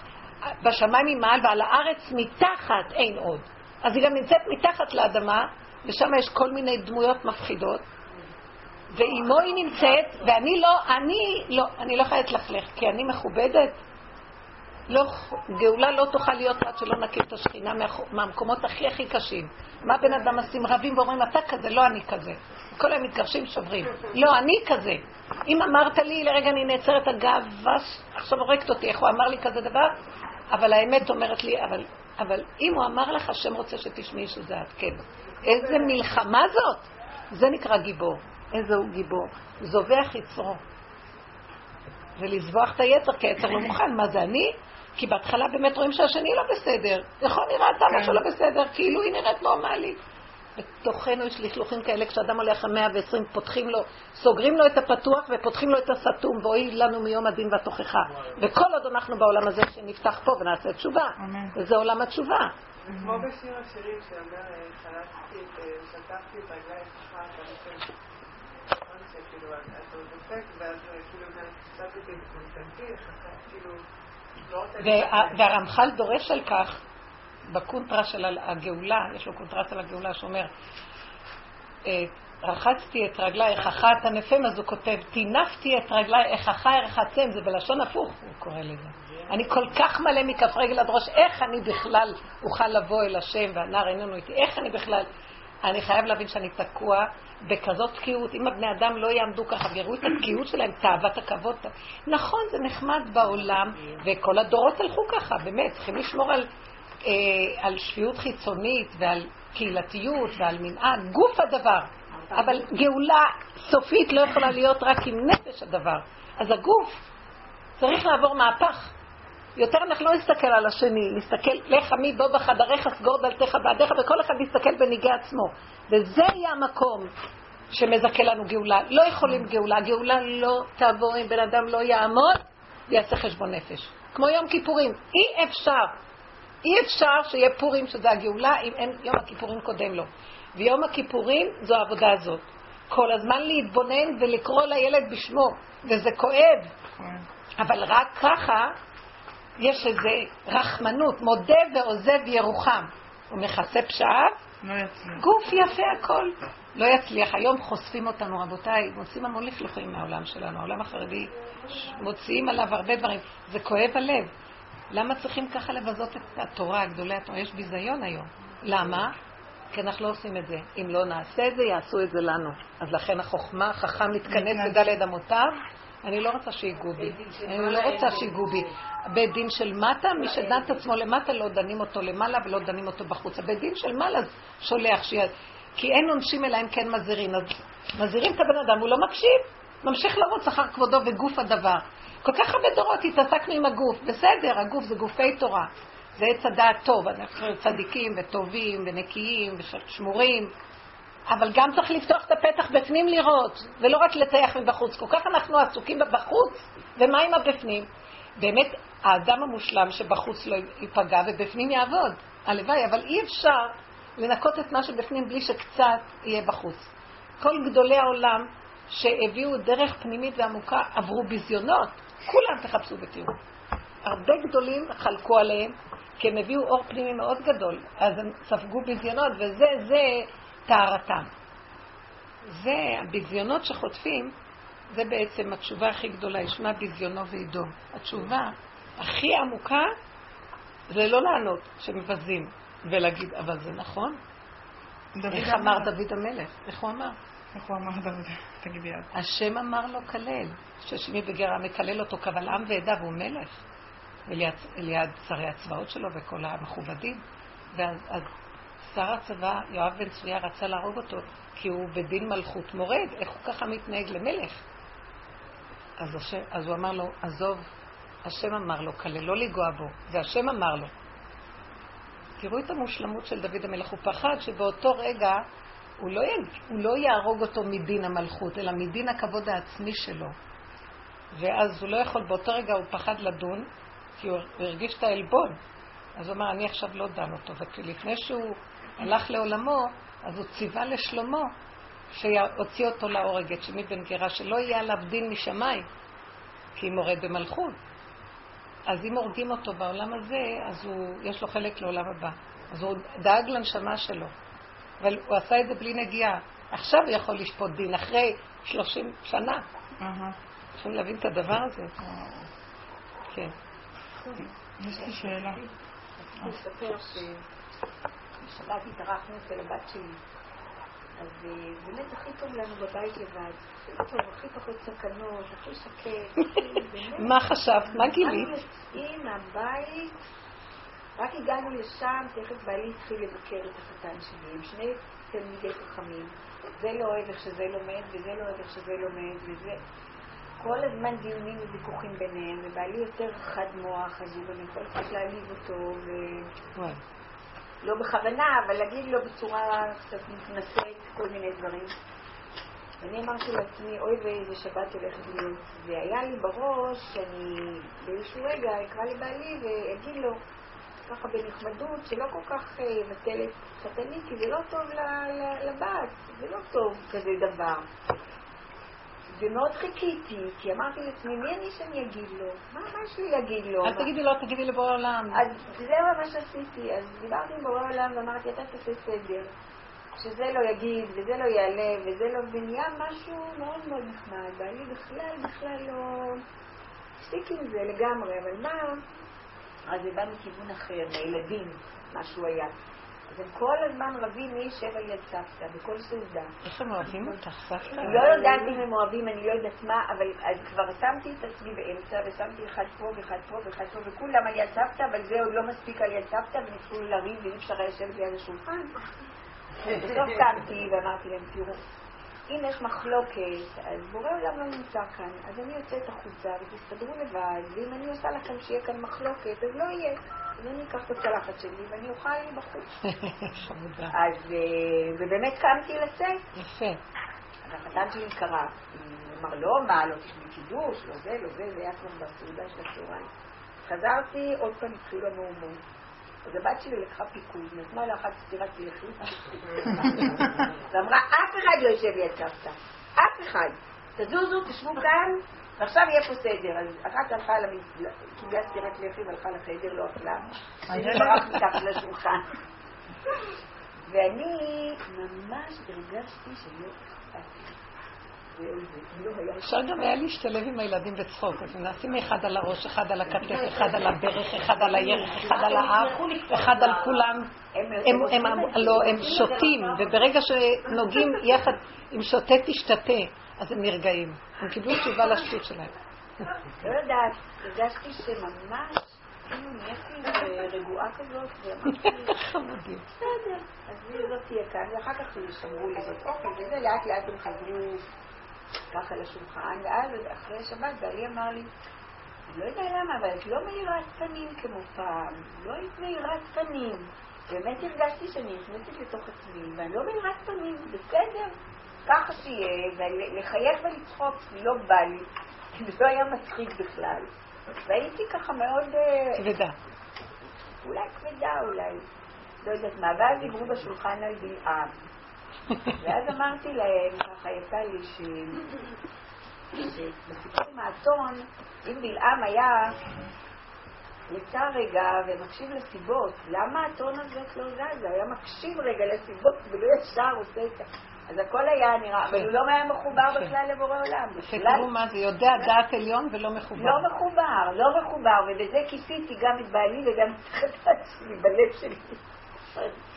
בשמיים ממעל ועל הארץ מתחת אין עוד. אז היא גם נמצאת מתחת לאדמה, ושם יש כל מיני דמויות מפחידות, ואימו היא נמצאת, ואני לא, אני לא, אני לא יכולה להתלכלך, כי אני מכובדת. לא, גאולה לא תוכל להיות עד שלא נקים את השכינה מהמקומות הכי הכי קשים. מה בן אדם עושים? רבים ואומרים, אתה כזה, לא אני כזה. כל היום מתגרשים, שוברים. לא, אני כזה. אם אמרת לי, לרגע אני נעצרת, הגאווה עכשיו הורגת אותי, איך הוא אמר לי כזה דבר? אבל האמת אומרת לי, אבל, אבל אם הוא אמר לך, השם רוצה שתשמעי שזה את, כן. איזה מלחמה זאת? זה נקרא גיבור. איזה הוא גיבור? זובח יצרו. ולזבוח את היצר, כי היצר לא מוכן. מה זה אני? כי בהתחלה באמת רואים שהשני לא בסדר. יכול נראה אתה משהו לא בסדר, כאילו היא נראית נורמלית. בתוכנו יש לכלוכים כאלה, כשאדם עולה אחרי 120, פותחים לו, סוגרים לו את הפתוח ופותחים לו את הסתום, ואוי לנו מיום הדין והתוכחה. וכל עוד אנחנו בעולם הזה שנפתח פה ונעשה תשובה, וזה עולם התשובה. כמו בשיר השירים שאומר, חלקתי, שטפתי את רגלי שלך, שכאילו, אתה דופק, ואז כאילו, קצת את קונסטנטין, כאילו... והרמח"ל דורש על כך, בקונטרה של הגאולה, יש לו קונטרס על הגאולה שאומר, אה, רחצתי את רגלייך אחת ענפים, אז הוא כותב, טינפתי את רגלייך אחי רחצם, זה בלשון הפוך, הוא קורא לזה. אני כל כך מלא מכף רגל עד ראש, איך אני בכלל אוכל לבוא אל השם והנער איננו איתי, איך אני בכלל... אני חייב להבין שאני תקוע בכזאת תקיעות. אם הבני אדם לא יעמדו ככה ויראו את התקיעות שלהם, תאוות הכבוד. נכון, זה נחמד בעולם, וכל הדורות הלכו ככה, באמת, צריכים לשמור על, אה, על שפיות חיצונית ועל קהילתיות ועל מנהג, גוף הדבר. אבל גאולה סופית לא יכולה להיות רק עם נפש הדבר. אז הגוף צריך לעבור מהפך. יותר אנחנו לא נסתכל על השני, נסתכל, לך עמי בוא בחדריך, סגור דלתך בעדיך, וכל אחד יסתכל בניגי עצמו. וזה יהיה המקום שמזכה לנו גאולה. לא יכולים גאולה, גאולה לא תעבור אם בן אדם לא יעמוד ויעשה חשבון נפש. כמו יום כיפורים, אי אפשר, אי אפשר שיהיה פורים שזה הגאולה אם אין יום הכיפורים קודם לו. ויום הכיפורים זו העבודה הזאת. כל הזמן להתבונן ולקרוא לילד בשמו, וזה כואב. כן. אבל רק ככה יש איזה רחמנות, מודה ועוזב ירוחם. הוא מכסה פשעיו, לא. גוף יפה הכל. לא יצליח. היום חושפים אותנו, רבותיי, מוצאים המון לכלוכים מהעולם שלנו. העולם החרדי, מוציאים עליו הרבה דברים. זה כואב הלב. למה צריכים ככה לבזות את התורה, גדולי התורה? יש ביזיון היום. למה? כי אנחנו לא עושים את זה. אם לא נעשה את זה, יעשו את זה לנו. אז לכן החוכמה, החכם מתכנס בדלת אמותיו, אני לא רוצה שיגעו בי. אני לא רוצה שיגעו בי. בית דין של מטה, מי שדן את עצמו למטה לא דנים אותו למעלה ולא דנים אותו בחוץ. הבית דין של מעלה שולח שיהיה... כי אין עונשים אלא אם כן מזהירים. אז מזהירים את הבן אדם, הוא לא מקשיב. ממשיך לרוץ אחר כבודו וגוף הדבר. כל כך הרבה דורות התעסקנו עם הגוף. בסדר, הגוף זה גופי תורה. זה עץ הדעת טוב. אנחנו צדיקים וטובים ונקיים ושמורים. אבל גם צריך לפתוח את הפתח בפנים לראות, ולא רק לטייח מבחוץ. כל כך אנחנו עסוקים בחוץ, ומה עם הבפנים? באמת, האדם המושלם שבחוץ לא ייפגע ובפנים יעבוד. הלוואי, אבל אי אפשר לנקות את מה שבפנים בלי שקצת יהיה בחוץ. כל גדולי העולם שהביאו דרך פנימית ועמוקה עברו ביזיונות. כולם תחפשו ותראו. הרבה גדולים חלקו עליהם, כי הם הביאו אור פנימי מאוד גדול, אז הם ספגו ביזיונות, וזה, זה טהרתם. זה, הביזיונות שחוטפים, זה בעצם התשובה הכי גדולה, ישמע ביזיונו וידום. התשובה הכי עמוקה זה לא לענות שמבזים ולהגיד, אבל זה נכון? איך אמר דוד המלך? איך הוא אמר? איך הוא אמר דוד? תגידי את. השם אמר לו כלל, ששמי בגרה מקלל אותו קבל עם ועדה והוא מלך. וליד, ליד שרי הצבאות שלו וכל המכובדים. ואז אז שר הצבא, יואב בן צביה, רצה להרוג אותו, כי הוא בדין מלכות מורד, איך הוא ככה מתנהג למלך? אז, השם, אז הוא אמר לו, עזוב, השם אמר לו, כלל, לא לנגוע בו, זה השם אמר לו. תראו את המושלמות של דוד המלך, הוא פחד שבאותו רגע הוא לא, יג... הוא לא יהרוג אותו מדין המלכות, אלא מדין הכבוד העצמי שלו. ואז הוא לא יכול, באותו רגע הוא פחד לדון, כי הוא הרגיש את העלבון. אז הוא אמר, אני עכשיו לא דן אותו. ולפני שהוא הלך לעולמו, אז הוא ציווה לשלמה שיוציא אותו להורג, את שמי בן גרה, שלא יהיה עליו דין משמיים, כי הוא מורד במלכות. אז אם הורגים אותו בעולם הזה, אז הוא, יש לו חלק לעולם הבא. אז הוא דאג לנשמה שלו. אבל הוא עשה את זה בלי נגיעה. עכשיו הוא יכול לשפוט דין, אחרי שלושים שנה. צריכים להבין את הדבר הזה. כן. יש לי שאלה. שבשבת התארחנו אצל הבת שלי. אז אה, באמת הכי טוב לנו בבית לבד. הכי טוב, הכי פחות סכנות, הכי שקט. <laughs> מה חשבת? מה גילית? אנחנו יוצאים מהבית, רק הגענו לשם, תכף בעלי התחיל לבקר את החתן שלי. הם שני תלמידי חכמים. זה לא אוהב איך שזה לומד, וזה לא אוהב איך שזה לומד, וזה... כל הזמן דיונים וויכוחים ביניהם, ובעלי יותר חד מוח, אז הוא גם יכול קצת להעליב אותו, ו... לא בכוונה, אבל להגיד לו בצורה קצת מתנשאת כל מיני דברים. ואני אמרתי לעצמי, אוי ואיזה שבת הולכת להיות. והיה לי בראש שאני באיזשהו רגע אקרא לבעלי ואגיד לו, ככה בנחמדות, שלא כל כך יבטל את חתני, כי זה לא טוב לבת, זה לא טוב כזה דבר. ומאוד חיכיתי, כי אמרתי לעצמי, מי אני שאני אגיד לו? מה, מה יש לי להגיד לו? אל תגידי לו, תגידי לבורא עולם. אז זה מה שעשיתי. אז דיברתי עם בורא עולם ואמרתי, אתה תעשה סדר. שזה לא יגיד, וזה לא יעלה, וזה לא... ונהיה משהו מאוד מאוד נחמד. ואני בכלל, בכלל לא... הפסיק עם זה לגמרי, אבל מה? אז זה בא מכיוון אחר, מהילדים, מה שהוא היה. אז הם כל הזמן רבים מי ישב על יד סבתא, בכל סעודה. איך הם אוהבים אותך, סבתא? לא יודעת אם הם אוהבים, אני לא יודעת מה, אבל כבר שמתי את עצמי באמצע, ושמתי אחד פה ואחד פה ואחד פה, וכולם על יד סבתא, אבל זה עוד לא מספיק על יד סבתא, וניסו לריב ואי אפשר היה לשבת ליד השולחן. בסוף קמתי ואמרתי להם, תראו, אם יש מחלוקת, אז בורא עולם לא נמצא כאן, אז אני יוצאת החוצה ותסתדרו לבד, ואם אני עושה לכם שיהיה כאן מחלוקת, אז לא יהיה. אז אני אקח את הצלחת שלי ואני אוכל בחוץ. <laughs> חמודה. אז, אה, ובאמת קמתי לצאת. יפה. אז החתן שלי קרא, הוא אמר, לא, מה, לא תשמעי קידוש, לא זה, לא זה, זה היה כבר בסעודה של הצהריים. חזרתי, עוד פעם התחילו המהומות. אז הבת שלי לקחה פיקוד, נתנה לה אחת סטירת לחי, <laughs> ואמרה, אף אחד לא יושב ליד סבתא, אף אחד. תזוזו, תשבו כאן, ועכשיו יהיה פה סדר. אז אחת הלכה, קיבלה סטירת לחי והלכה לחדר, לא אכלה. אני ברח מתחת לשולחן. ואני ממש הרגשתי שלא אכפת אפשר גם היה להשתלב עם הילדים בצחוק, אז נשים אחד על הראש, אחד על הכתף, אחד על הברך, אחד על הירך, אחד על האף, אחד על כולם. לא, הם שותים, וברגע שנוגעים יחד, אם שותה תשתתה, אז הם נרגעים. הם קיבלו תשובה לשטות שלהם. לא יודעת, הרגשתי שממש, כאילו נהייתי רגועה כזאת, ואמרתי, חמודים. בסדר, אז היא לא תהיה כאן, ואחר כך הם שמרו לי זאת אוכל, וזה לאט לאט הם חזרו ככה לשולחן, ואז אחרי השבת בעלי אמר לי, אני לא יודע למה, אבל את לא מאירת פנים כמו פעם, לא היית מאירת פנים. באמת הרגשתי שאני נכנסת לתוך עצמי, ואני לא מאירת פנים, בסדר, ככה שיהיה, ולחייך ולצחוק, לא בא לי, זה לא היה מצחיק בכלל. והייתי ככה מאוד... כבדה. אולי כבדה, אולי. לא יודעת מה, ואז דיברו בשולחן על בלעם. <laughs> ואז אמרתי להם, ככה יצא לי, שבסיפור עם האתון, אם בלעם היה יצא רגע ומקשיב לסיבות, למה האתון הזאת לא זזה? היה מקשיב רגע לסיבות ולא ישר עושה את ה... אז הכל היה נראה, אבל הוא לא היה מחובר בכלל לבורא עולם. תראו מה זה, יודע דעת עליון ולא מחובר. לא מחובר, לא מחובר, ובזה כיסיתי גם את בעלי וגם את <laughs> החתן שלי בלב שלי.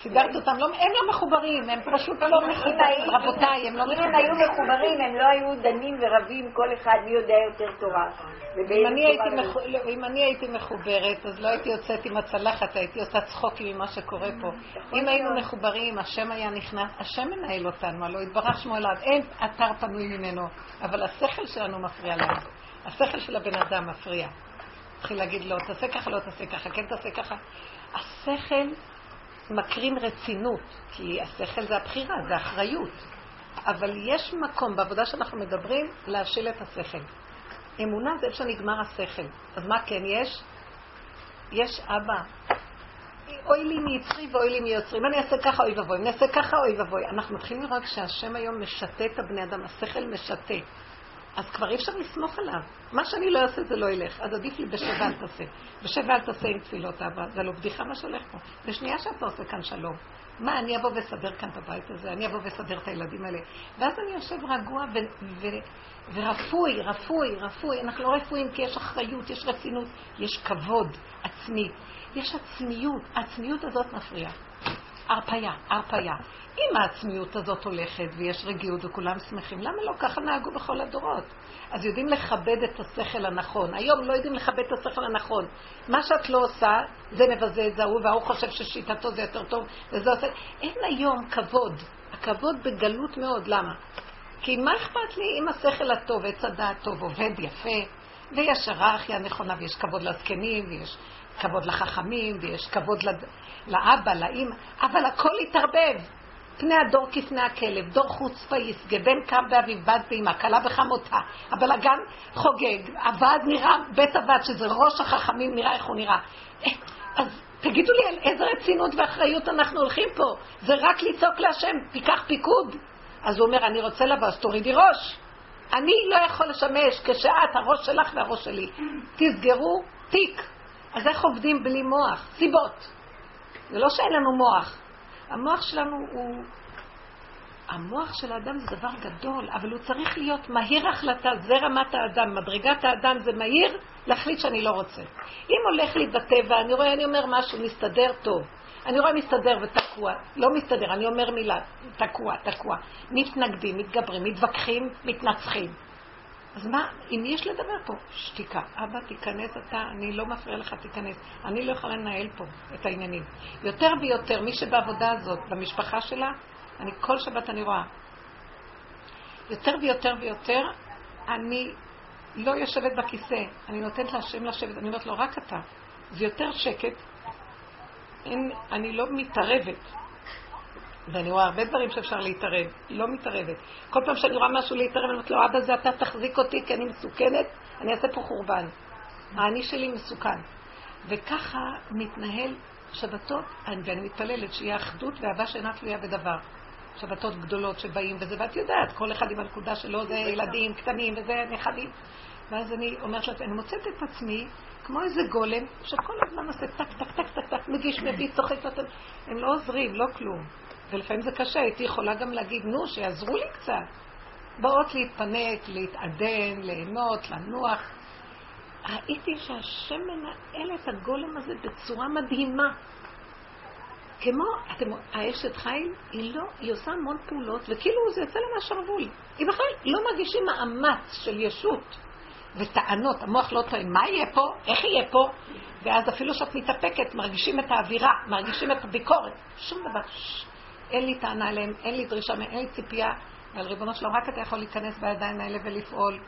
סידרת אותם, לא- הם לא מחוברים, הם פשוט לא מחוברים, רבותיי, הם לא אם הם מחוברים. היו מחוברים, הם לא היו דנים ורבים כל אחד מי יודע יותר תורה. אם אני, הייתי מח... לא, אם אני הייתי מחוברת, אז לא הייתי יוצאת עם הצלחת, הייתי עושה צחוקים ממה שקורה פה. אם היינו מחוברים, השם היה נכנס, השם מנהל אותנו, הלוא יתברך שמו אליו, אין אתר פנוי ממנו, אבל השכל שלנו מפריע לנו. השכל של הבן אדם מפריע. התחיל להגיד לו, תעשה ככה, לא תעשה ככה, כן תעשה ככה. השכל מקרין רצינות, כי השכל זה הבחירה, זה אחריות. אבל יש מקום בעבודה שאנחנו מדברים להשיל את השכל. אמונה זה איפה שנגמר השכל. אז מה כן יש? יש אבא. אוי לי מיצרי ואוי לי מיוצרי. אם אני אעשה ככה, אוי ואבוי. אם אני אעשה ככה, אוי ואבוי. אנחנו מתחילים לראות שהשם היום משתה את הבני אדם, השכל משתה. אז כבר אי אפשר לסמוך עליו. מה שאני לא אעשה זה לא ילך. אז עדיף לי בשבע אל תעשה. בשבע אל תעשה עם תפילות אבא. זה לא בדיחה מה שהולך פה. בשנייה שאתה עושה כאן שלום. מה, אני אבוא ואסדר כאן את הבית הזה? אני אבוא ואסדר את הילדים האלה. ואז אני יושב רגוע ו- ו- ורפוי, רפוי, רפוי. אנחנו לא רפויים כי יש אחריות, יש רצינות, יש כבוד עצמי. יש עצמיות. העצמיות הזאת מפריעה. הרפאיה, הרפאיה. אם העצמיות הזאת הולכת ויש רגיעות וכולם שמחים, למה לא ככה נהגו בכל הדורות? אז יודעים לכבד את השכל הנכון. היום לא יודעים לכבד את השכל הנכון. מה שאת לא עושה, זה מבזה את זה ההוא, וההוא חושב ששיטתו זה יותר טוב, וזה עושה... אין היום כבוד. הכבוד בגלות מאוד. למה? כי מה אכפת לי אם השכל הטוב, עץ הדעת טוב, עובד יפה, ויש היררכיה נכונה, ויש כבוד לזקנים, ויש כבוד לחכמים, ויש כבוד לד... לאבא, לאמא, אבל הכל התערבב. פני הדור כפני הכלב, דור חוצפה יסגה, בן קם באביו, בת באמא, כלה בחמותה, הבלגן חוגג, הוועד נראה, בית הוועד, שזה ראש החכמים, נראה איך הוא נראה. אה, אז תגידו לי על איזה רצינות ואחריות אנחנו הולכים פה. זה רק לצעוק להשם, תיקח פיקוד. אז הוא אומר, אני רוצה לבוא, אז תורידי ראש. אני לא יכול לשמש כשאת, הראש שלך והראש שלי. תסגרו תיק. אז איך עובדים בלי מוח? סיבות. זה לא שאין לנו מוח. המוח שלנו הוא... המוח של האדם זה דבר גדול, אבל הוא צריך להיות מהיר החלטה, זה רמת האדם. מדרגת האדם זה מהיר להחליט שאני לא רוצה. אם הולך לי בטבע, אני רואה, אני אומר משהו, מסתדר טוב. אני רואה מסתדר ותקוע, לא מסתדר, אני אומר מילה, תקוע, תקוע. מתנגדים, מתגברים, מתווכחים, מתנצחים. אז מה, אם יש לדבר פה? שתיקה. אבא, תיכנס אתה, אני לא מפריע לך, תיכנס. אני לא יכולה לנהל פה את העניינים. יותר ויותר, מי שבעבודה הזאת, במשפחה שלה, אני כל שבת אני רואה. יותר ויותר ויותר, אני לא יושבת בכיסא, אני נותנת להשם לשבת, אני אומרת לו, רק אתה. זה יותר שקט, אין, אני לא מתערבת. ואני רואה הרבה דברים שאפשר להתערב, לא מתערבת. כל פעם שאני רואה משהו להתערב, אני אומרת לו, אבא זה אתה תחזיק אותי כי אני מסוכנת, אני אעשה פה חורבן. האני שלי מסוכן. וככה מתנהל שבתות, ואני מתפללת שיהיה אחדות ואהבה שאינה תלויה בדבר. שבתות גדולות שבאים וזה, ואת יודעת, כל אחד עם הנקודה שלו, זה ילדים קטנים וזה נכדים. ואז אני אומרת לה, אני מוצאת את עצמי כמו איזה גולם, שכל הזמן עושה טק, טק, טק, טק, טק, מגיש, מביא, צוחק, הם לא עוזרים, לא כלום. ולפעמים זה קשה, הייתי יכולה גם להגיד, נו, שיעזרו לי קצת. באות להתפנק, להתעדן, ליהנות, לנוח. ראיתי שהשם מנהל את הגולם הזה בצורה מדהימה. כמו, אתם, האשת חיל, היא לא, היא עושה המון פעולות, וכאילו זה יוצא לה מהשרוול. היא בכלל לא מרגישים מאמץ של ישות וטענות, המוח לא טוען, מה יהיה פה, איך יהיה פה, ואז אפילו שאת מתאפקת, מרגישים את האווירה, מרגישים את הביקורת, שום דבר. אין לי טענה עליהם, אין לי דרישה, אין לי ציפייה, ועל ריבונו שלום, רק אתה יכול להיכנס בידיים האלה ולפעול.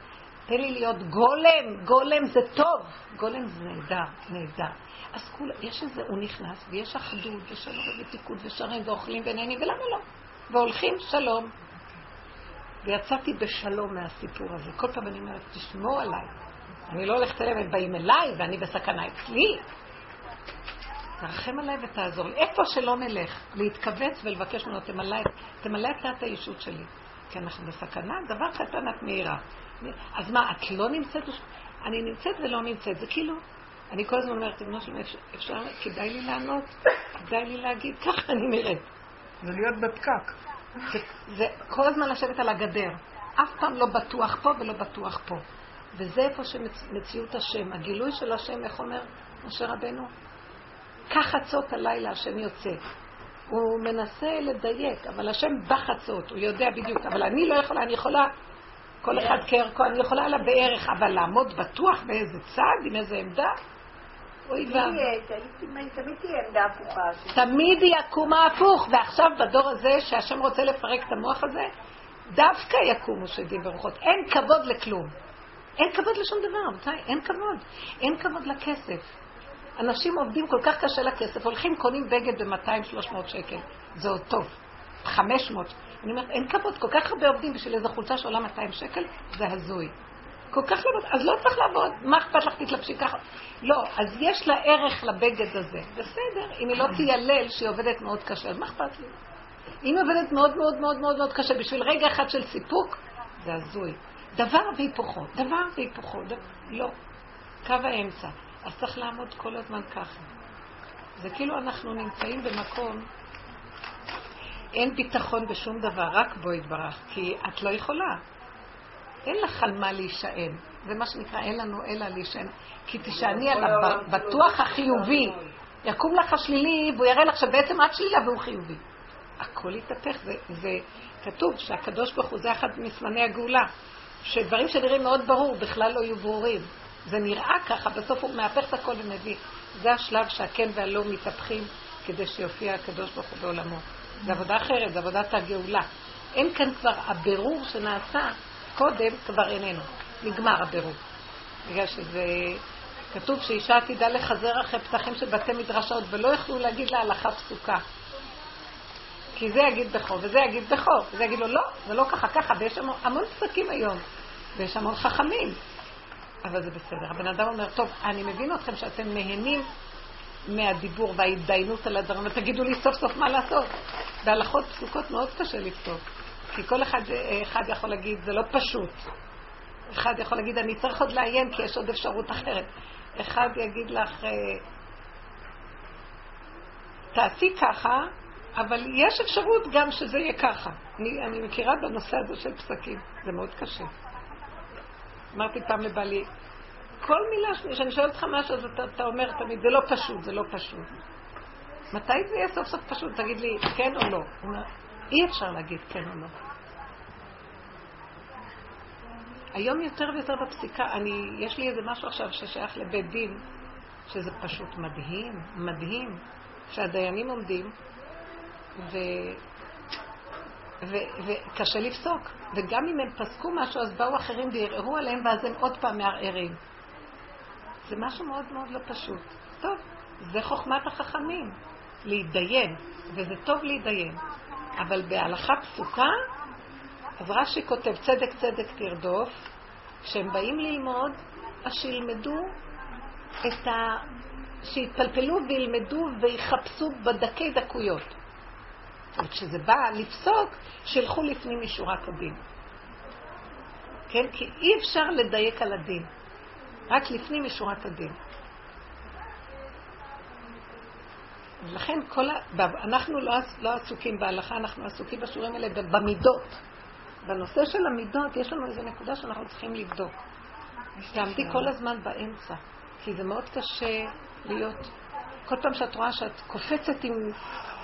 תן לי להיות גולם, גולם זה טוב, גולם זה נהדר, נהדר. אז כול, יש איזה, הוא נכנס, ויש אחדות, ושלום ותיקות, ושרים, ואוכלים ונהנים, ולמה לא? והולכים שלום. ויצאתי בשלום מהסיפור הזה. כל פעם אני אומרת, תשמור עליי. אני לא הולכת אליהם, הם באים אליי, ואני בסכנה אצלי. תרחם עליי ותעזור לי. איפה שלא נלך, להתכווץ ולבקש ממנו, תמלא, תמלא את תת הישות שלי. כי אנחנו בסכנה, דבר קטן את מהירה. אז מה, את לא נמצאת? אני נמצאת ולא נמצאת. זה כאילו, אני כל הזמן אומרת, אבנו שלום, אפשר, כדאי לי לענות, כדאי לי להגיד, ככה אני נראית. זה להיות בפקק. זה, זה כל הזמן לשבת על הגדר. אף פעם לא בטוח פה ולא בטוח פה. וזה איפה שמציאות השם. הגילוי של השם, איך אומר משה רבנו? כך חצות הלילה השם יוצא. הוא מנסה לדייק, אבל השם בחצות, הוא יודע בדיוק. אבל אני לא יכולה, אני יכולה, כל אחד כערכו, אני יכולה על הבערך, אבל לעמוד בטוח באיזה צד, עם איזה עמדה, אוי ואבוי. תמיד תהיה עמדה הפוכה. תמיד היא יקומה הפוך, ועכשיו בדור הזה, שהשם רוצה לפרק את המוח הזה, דווקא יקומו שדים ורוחות. אין כבוד לכלום. אין כבוד לשום דבר, רבותיי, אין כבוד. אין כבוד לכסף. אנשים עובדים כל כך קשה לכסף, הולכים, קונים בגד ב-200-300 שקל. זה עוד טוב. 500. אני אומרת, אין כבוד, כל כך הרבה עובדים בשביל איזו חולצה שעולה 200 שקל, זה הזוי. כל כך לא... אז לא צריך לעבוד, מה אכפת לך תתלבשי ככה? לא, אז יש לה ערך לבגד הזה. בסדר, אם היא לא תיילל שהיא עובדת מאוד קשה, אז מה אכפת לי? אם היא עובדת מאוד מאוד מאוד מאוד מאוד קשה בשביל רגע אחד של סיפוק, זה הזוי. דבר והיפוכו, דבר והיפוכו, דבר... לא. קו האמצע. אז צריך לעמוד כל הזמן ככה. זה כאילו אנחנו נמצאים במקום, אין ביטחון בשום דבר, רק בו יתברך, כי את לא יכולה. אין לך על מה להישען. זה מה שנקרא, אין לנו אלא להישען. כי תשעני על הבטוח החיובי. יקום לך השלילי, והוא יראה לך שבעצם את שלילה והוא חיובי. הכל יתהפך. זה, זה כתוב שהקדוש ברוך הוא זה אחד מסימני הגאולה. שדברים שנראים מאוד ברור בכלל לא יהיו ברורים. זה נראה ככה, בסוף הוא מהפך את הכל ומביא. זה השלב שהכן והלא מתהפכים כדי שיופיע הקדוש ברוך הוא בעולמו. זה עבודה אחרת, זה עבודת הגאולה. אין כאן כבר הבירור שנעשה קודם, כבר איננו. נגמר הבירור. בגלל שזה... כתוב שאישה עתידה לחזר אחרי פתחים של בתי מדרשות ולא יכלו להגיד לה הלכה פסוקה. כי זה יגיד בכו וזה יגיד בכו, וזה יגיד לו לא, זה לא ככה, ככה, ויש המון פסקים היום, ויש המון חכמים. אבל זה בסדר. הבן אדם אומר, טוב, אני מבין אתכם שאתם נהנים מהדיבור וההתדיינות על הדברים, ותגידו לי סוף סוף מה לעשות. בהלכות פסוקות מאוד קשה לפתור. כי כל אחד, אחד יכול להגיד, זה לא פשוט. אחד יכול להגיד, אני צריך עוד לעיין כי יש עוד אפשרות אחרת. אחד יגיד לך, אה, תעשי ככה, אבל יש אפשרות גם שזה יהיה ככה. אני, אני מכירה בנושא הזה של פסקים, זה מאוד קשה. אמרתי פעם לבעלי, כל מילה שאני שואלת אותך משהו, אז אתה, אתה אומר תמיד, זה לא פשוט, זה לא פשוט. מתי זה יהיה סוף סוף פשוט? תגיד לי, כן או לא. אי אפשר להגיד כן או לא. היום יותר ויותר בפסיקה, אני, יש לי איזה משהו עכשיו ששייך לבית דין, שזה פשוט מדהים, מדהים, שהדיינים עומדים, ו... וקשה לפסוק. וגם אם הם פסקו משהו, אז באו אחרים וערערו עליהם, ואז הם עוד פעם מערערים. זה משהו מאוד מאוד לא פשוט. טוב, זה חוכמת החכמים, להתדיין, וזה טוב להתדיין. אבל בהלכה פסוקה, אז רש"י כותב, צדק צדק תרדוף, כשהם באים ללמוד, אז שילמדו את ה... שיתפלפלו וילמדו ויחפשו בדקי דקויות. וכשזה בא לפסוק, שילכו לפנים משורת הדין. כן? כי אי אפשר לדייק על הדין. רק לפנים משורת הדין. ולכן כל ה... אנחנו לא, לא עסוקים בהלכה, אנחנו עסוקים בשיעורים האלה במידות. בנושא של המידות יש לנו איזו נקודה שאנחנו צריכים לבדוק. תעמדי כל הזמן באמצע, כי זה מאוד קשה להיות... כל פעם שאת רואה שאת קופצת עם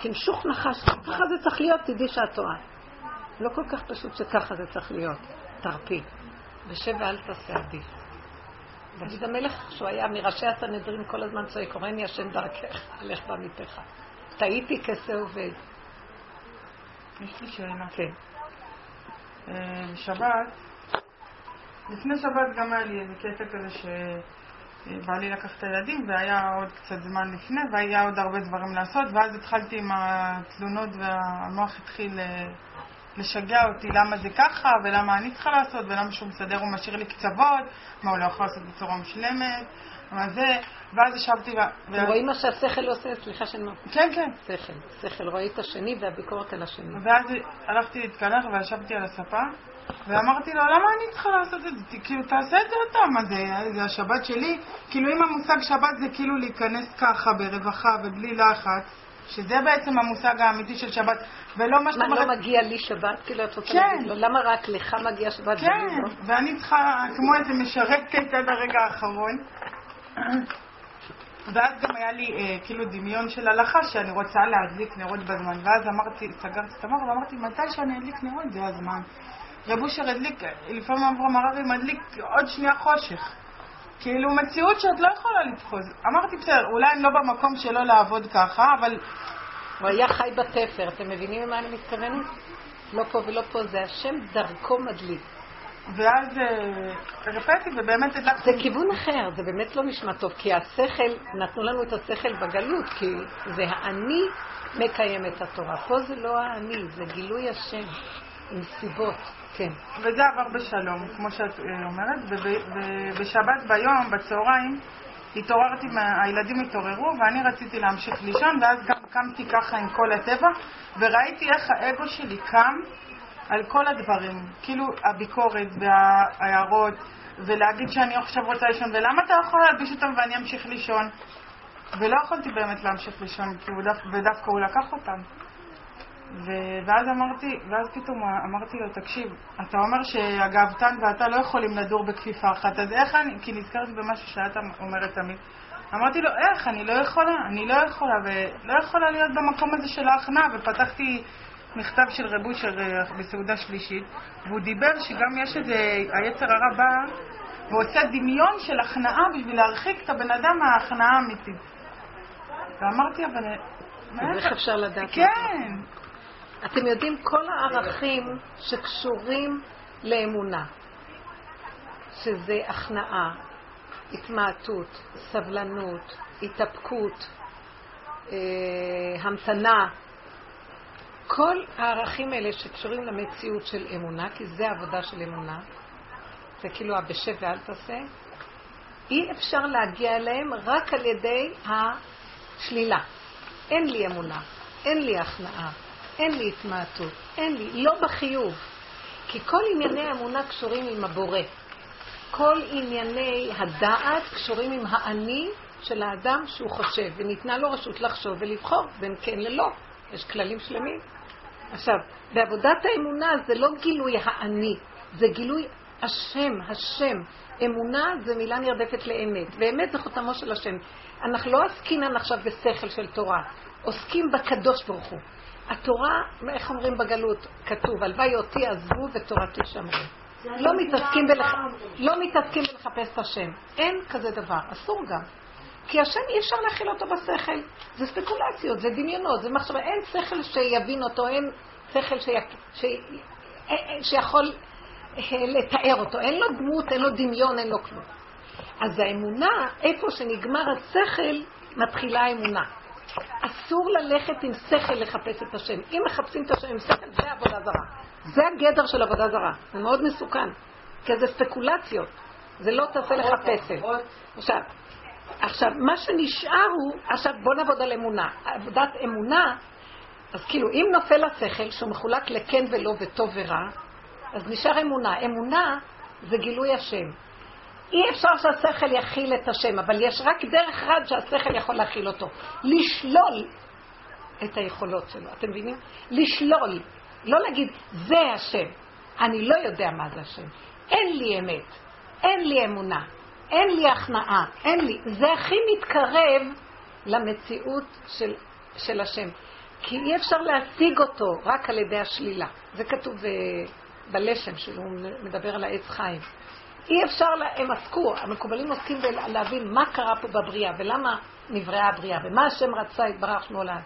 תמשוך נחש, ככה זה צריך להיות, תדעי שאת טועה. לא כל כך פשוט שככה זה צריך להיות. תרפי. ושב ואל תעשה עדיף. דוד המלך, שהוא היה מראשי הסנהדרין, כל הזמן צועק, קוראני השם דרכך, הלך בעמיתך. טעיתי כסה עובד. יש לי שאלה. כן. אה, שבת, לפני שבת גם היה לי איזה קטע כזה ש... בא לי לקח את הילדים והיה עוד קצת זמן לפני והיה עוד הרבה דברים לעשות ואז התחלתי עם התלונות והמוח התחיל אה, לשגע אותי למה זה ככה ולמה אני צריכה לעשות ולמה שהוא מסדר הוא משאיר לי קצוות מה הוא לא יכול לעשות בצורה משלמת מה זה ואז ישבתי ו... רואים מה שהשכל עושה, סליחה שאני אומרת. כן, כן. שכל. שכל רואה את השני והביקורת על השני. ואז הלכתי להתקלח וישבתי על הספה ואמרתי לו, למה אני צריכה לעשות את זה? כאילו, תעשה את זה אתה, מה זה, זה השבת שלי? כאילו, אם המושג שבת זה כאילו להיכנס ככה ברווחה ובלי לחץ, שזה בעצם המושג האמיתי של שבת, ולא מה שאת מה, אומרת... לא מגיע לי שבת? כאילו, את רוצה כן. להגיד לו, למה רק לך מגיע שבת כן, לא? ואני צריכה, כמו איזה משרתת עד הרגע האחרון. ואז גם היה לי אה, כאילו דמיון של הלכה שאני רוצה להדליק נרות בזמן, ואז אמרתי, סגרתי את המוח ואמרתי, מתי שאני אדליק נרות זה הזמן. רב אושר הדליק, לפעמים אברהם הרבי מדליק עוד שנייה חושך. כאילו מציאות שאת לא יכולה לתפוס. אמרתי, בסדר, אולי אני לא במקום שלא לעבוד ככה, אבל הוא היה חי בתפר, אתם מבינים למה אני מתכוונת? לא פה ולא פה, זה השם דרכו מדליק. ואז אה, הרפאתי ובאמת הדלקתי. זה כיוון אחר, זה באמת לא נשמע טוב, כי השכל, נתנו לנו את השכל בגלות, כי זה האני מקיים את התורה. פה זה לא האני, זה גילוי השם, עם סיבות, כן. וזה עבר בשלום, כמו שאת אה, אומרת, וב- ובשבת ביום, בצהריים, התעוררתי, הילדים התעוררו ואני רציתי להמשיך לישון, ואז גם קמתי ככה עם כל הטבע, וראיתי איך האגו שלי קם על כל הדברים, כאילו הביקורת וההערות, ולהגיד שאני עכשיו רוצה לישון, ולמה אתה יכול להלביש אותם ואני אמשיך לישון? ולא יכולתי באמת להמשיך לישון, ודווקא הוא לקח אותם. ו- ואז אמרתי, ואז פתאום אמרתי לו, תקשיב, אתה אומר שהגאוותן ואתה לא יכולים לדור בכפיפה אחת, אז איך אני, כי נזכרתי במשהו שאת אומרת תמיד. אמרתי לו, איך, אני לא יכולה, אני לא יכולה, ולא יכולה להיות במקום הזה של ההכנעה, ופתחתי מכתב של רב אושר אה, בסעודה שלישית, והוא דיבר שגם יש איזה, היצר הרע בא ועושה דמיון של הכנעה בשביל להרחיק את הבן אדם מההכנעה האמיתית. ואמרתי, אבל... אז איך אפשר לדעת? כן. אתם יודעים, כל הערכים שקשורים לאמונה, שזה הכנעה, התמעטות, סבלנות, התאפקות, אה, המתנה, כל הערכים האלה שקשורים למציאות של אמונה, כי זה עבודה של אמונה, זה כאילו הבשב ואל תעשה, אי אפשר להגיע אליהם רק על ידי השלילה. אין לי אמונה, אין לי הכנעה, אין לי התמעטות, אין לי, לא בחיוב. כי כל ענייני האמונה קשורים עם הבורא. כל ענייני הדעת קשורים עם האני של האדם שהוא חושב, וניתנה לו רשות לחשוב ולבחור בין כן ללא. יש כללים שלמים. עכשיו, בעבודת האמונה זה לא גילוי האני, זה גילוי השם, השם. אמונה זה מילה נרדפת לאמת, ואמת זה חותמו של השם. אנחנו לא עסקינן עכשיו בשכל של תורה, עוסקים בקדוש ברוך הוא. התורה, איך אומרים בגלות? כתוב, הלוואי אותי עזבו ותורתי שמרו. לא מתעסקים, בלח... לא מתעסקים בלחפש את השם. אין כזה דבר, אסור גם. כי השם אי אפשר להכיל אותו בשכל. זה ספקולציות, זה דמיונות, זה מחשבה. אין שכל שיבין אותו, אין שכל שי... ש... שיכול אה, לתאר אותו. אין לו דמות, אין לו דמיון, אין לו כלום. אז האמונה, איפה שנגמר השכל, מתחילה האמונה. אסור ללכת עם שכל לחפש את השם. אם מחפשים את השם עם שכל, זה עבודה זרה. זה הגדר של עבודה זרה. זה מאוד מסוכן. כי זה ספקולציות. זה לא תעשה לך פסל. עכשיו, עכשיו, מה שנשאר הוא, עכשיו בוא נעבוד על אמונה. עבודת אמונה, אז כאילו, אם נופל השכל, שהוא מחולק לכן ולא וטוב ורע, אז נשאר אמונה. אמונה זה גילוי השם. אי אפשר שהשכל יכיל את השם, אבל יש רק דרך אחת שהשכל יכול להכיל אותו. לשלול את היכולות שלו. אתם מבינים? לשלול. לא להגיד, זה השם. אני לא יודע מה זה השם. אין לי אמת. אין לי אמונה. אין לי הכנעה. אין לי. זה הכי מתקרב למציאות של, של השם. כי אי אפשר להשיג אותו רק על ידי השלילה. זה כתוב uh, בלשם שלו, הוא מדבר על העץ חיים. אי אפשר, לה, הם עסקו, המקובלים עוסקים בלהבין מה קרה פה בבריאה ולמה נבראה הבריאה ומה השם רצה יתברך שמולד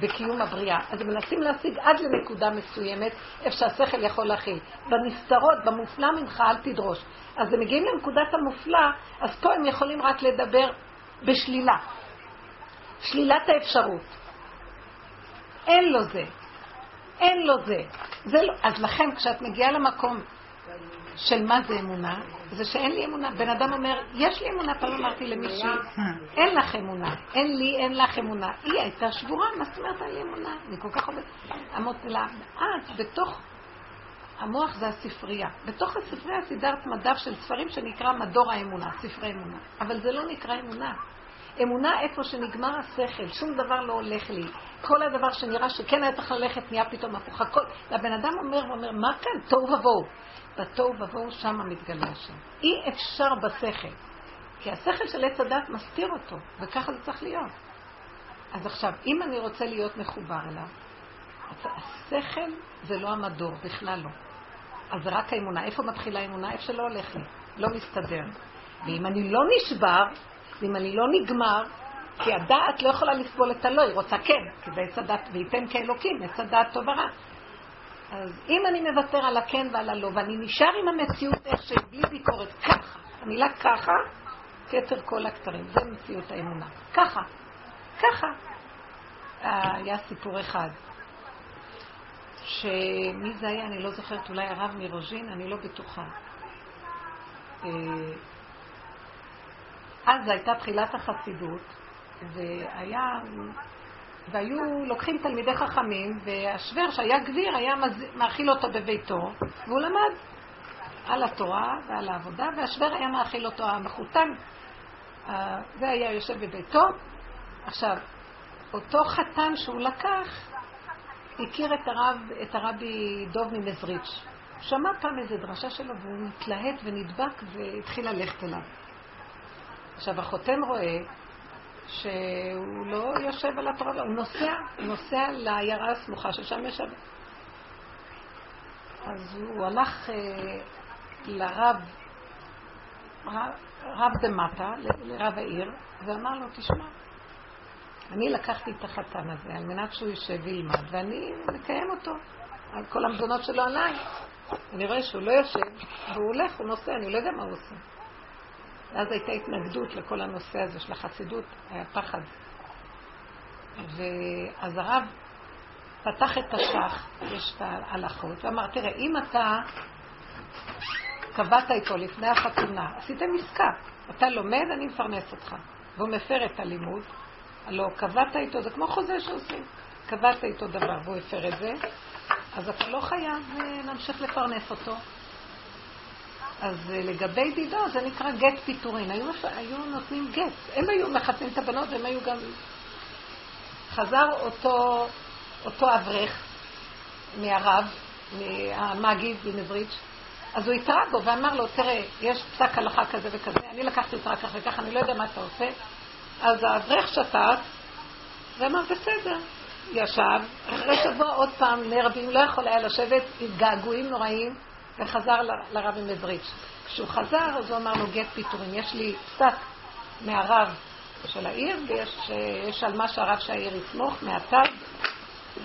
בקיום הבריאה. אז הם מנסים להשיג עד לנקודה מסוימת איפה שהשכל יכול להכיל. בנסתרות, במופלא ממך אל תדרוש. אז הם מגיעים לנקודת המופלא, אז פה הם יכולים רק לדבר בשלילה. שלילת האפשרות. אין לו זה. אין לו זה. זה לא. אז לכן כשאת מגיעה למקום של מה זה אמונה, זה שאין לי אמונה. בן אדם אומר, יש לי אמונה, פעם אמרתי למישהי, אין לך אמונה, אין לי, אין לך אמונה. היא הייתה שבורה, מה זאת אומרת אין לי אמונה? אני כל כך עובדת. אמרתי לה, את בתוך, המוח זה הספרייה. בתוך הספרייה סידרת מדף של ספרים שנקרא מדור האמונה, ספרי אמונה. אבל זה לא נקרא אמונה. אמונה איפה שנגמר השכל, שום דבר לא הולך לי. כל הדבר שנראה שכן היה צריך ללכת נהיה פתאום הפוך. הכל. והבן אדם אומר ואומר, מה כאן? תוהו ובוהו. בתוהו ובוהו שמה מתגלה השם. אי אפשר בשכל. כי השכל של עץ הדת מסתיר אותו, וככה זה צריך להיות. אז עכשיו, אם אני רוצה להיות מחובר אליו, השכל זה לא המדור, בכלל לא. אז זה רק האמונה. איפה מתחילה האמונה? איפה שלא הולך לי. לא מסתדר. ואם אני לא נשבר, ואם אני לא נגמר, כי הדעת לא יכולה לסבול את הלא, היא רוצה כן, כי זה עץ הדת, וייתן כאלוקים, עץ הדת טוב ורע. אז אם אני מוותר על הכן ועל הלא, ואני נשאר עם המציאות איך שבלי ביקורת, ככה, המילה ככה, כתר כל הכתרים, זה מציאות האמונה. ככה, ככה. אה, היה סיפור אחד, שמי זה היה, אני לא זוכרת, אולי הרב מרוז'ין, אני לא בטוחה. אה, אז הייתה תחילת החסידות, והיה, והיו לוקחים תלמידי חכמים, והשוור שהיה גביר היה מאכיל אותו בביתו, והוא למד על התורה ועל העבודה, והשוור היה מאכיל אותו, המחותן, זה היה יושב בביתו. עכשיו, אותו חתן שהוא לקח, הכיר את, הרב, את הרבי דוב ממזריץ'. שמע פעם איזה דרשה שלו והוא התלהט ונדבק והתחיל ללכת אליו. עכשיו, החותם רואה שהוא לא יושב על התורה, הוא נוסע, נוסע לעיירה הסמוכה ששם יש... אז הוא הלך אה, לרב, רב, רב דמטה, לרב העיר, ואמר לו, תשמע, אני לקחתי את החתן הזה על מנת שהוא יישב וילמד, ואני מקיים אותו. על כל המזונות שלו עליי. אני רואה שהוא לא יושב, והוא הולך, הוא נוסע, אני לא יודע מה הוא עושה. ואז הייתה התנגדות לכל הנושא הזה של החסידות, היה פחד. ואז הרב פתח את השח, יש את ההלכות, ואמר, תראה, אם אתה קבעת איתו לפני החתונה, עשיתם עסקה, אתה לומד, אני מפרנס אותך. והוא מפר את הלימוד, הלוא קבעת איתו, זה כמו חוזה שעושים. קבעת איתו דבר והוא הפר את זה, אז אתה לא חייב אה, להמשיך לפרנס אותו. אז אה, לגבי דידו זה נקרא גט פיטורין. היו, היו נותנים גט. הם היו מחתנים את הבנות והם היו גם... חזר אותו, אותו אברך מהרב, מהמגיד במזריץ', אז הוא התרה בו ואמר לו, תראה, יש פסק הלכה כזה וכזה, אני לקחתי אותך כך וכך, אני לא יודע מה אתה עושה. אז האברך שתק ואמר, בסדר. ישב, אחרי שבוע עוד פעם נרבים, לא יכול היה לשבת עם געגועים נוראים, וחזר לרבי מזריץ'. כשהוא חזר, אז הוא אמר לו גט פיטורים. יש לי פסק מהרב של העיר, ויש על מה שהרב של העיר יסמוך, מהתג,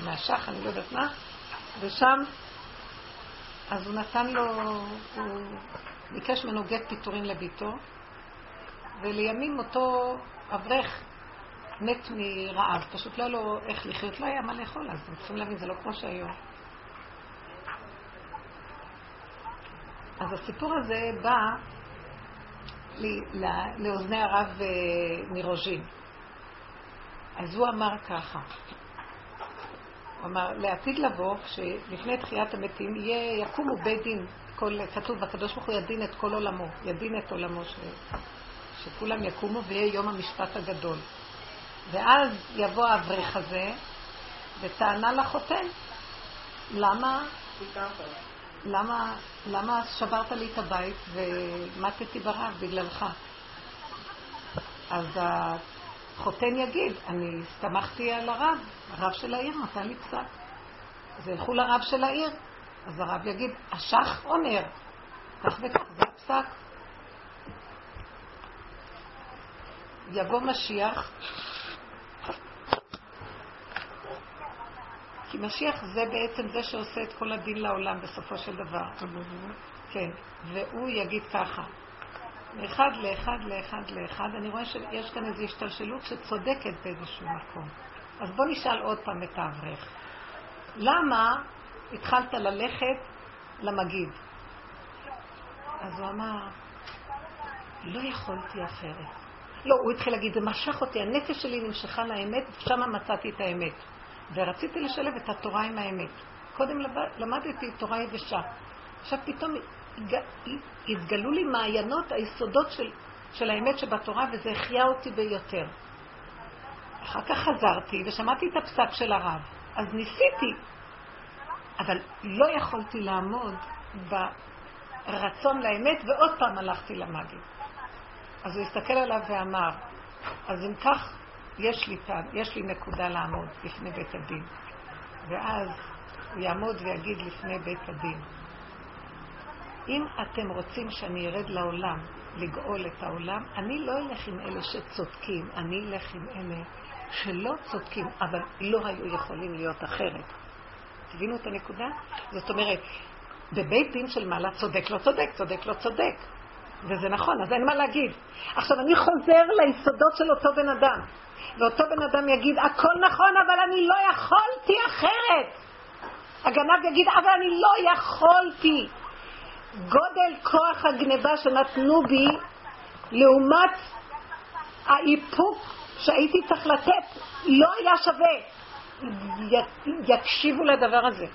מהשח, אני לא יודעת מה, ושם, אז הוא נתן לו, הוא ביקש ממנו גט פיטורים לביתו, ולימים אותו אברך מת מרעב, פשוט לא היה לו איך לחיות, לא היה מה לאכול, אז אתם צריכים להבין, זה לא כמו שהיום. אז הסיפור הזה בא לאוזני הרב אה, מרוז'ין. אז הוא אמר ככה, הוא אמר, לעתיד לבוא, שלפני תחיית המתים, יהיה, יקומו בית דין, כל, כתוב, והקדוש ברוך הוא ידין את כל עולמו, ידין את עולמו, ש, שכולם יקומו ויהיה יום המשפט הגדול. ואז יבוא האברך הזה וטענה לחותן, למה, למה, למה שברת לי את הבית ומטתי ברעב בגללך? אז החותן יגיד, אני הסתמכתי על הרב, הרב של העיר נתן לי פסק. אז ילכו לרב של העיר, אז הרב יגיד, אשך אומר, כך וכך, זה הפסק. יבוא משיח, כי משיח זה בעצם זה שעושה את כל הדין לעולם בסופו של דבר. כן, והוא יגיד ככה, מאחד לאחד לאחד לאחד, אני רואה שיש כאן איזו השתלשלות שצודקת באיזשהו מקום. אז בוא נשאל עוד פעם את האברך. למה התחלת ללכת למגיד? אז הוא אמר, לא יכולתי אחרת. לא, הוא התחיל להגיד, זה משך אותי, הנפש שלי נמשכה לאמת, שם מצאתי את האמת. ורציתי לשלב את התורה עם האמת. קודם למדתי תורה יבשה. עכשיו פתאום התגלו לי מעיינות, היסודות של, של האמת שבתורה, וזה החיה אותי ביותר. אחר כך חזרתי ושמעתי את הפסק של הרב. אז ניסיתי, אבל לא יכולתי לעמוד ברצון לאמת, ועוד פעם הלכתי למגיד. אז הוא הסתכל עליו ואמר, אז אם כך, יש לי, פעם, יש לי נקודה לעמוד לפני בית הדין. ואז הוא יעמוד ויגיד לפני בית הדין, אם אתם רוצים שאני ארד לעולם, לגאול את העולם, אני לא אלך עם אלה שצודקים, אני אלך עם אלה שלא צודקים, אבל לא היו יכולים להיות אחרת. תבינו את הנקודה? זאת אומרת, בבית דין של מעלה צודק לא צודק, צודק לא צודק. וזה נכון, אז אין מה להגיד. עכשיו, אני חוזר ליסודות של אותו בן אדם, ואותו בן אדם יגיד, הכל נכון, אבל אני לא יכולתי אחרת. הגנב יגיד, אבל אני לא יכולתי. גודל כוח הגניבה שנתנו בי לעומת האיפוק שהייתי צריך לתת לא היה שווה. יקשיבו לדבר הזה.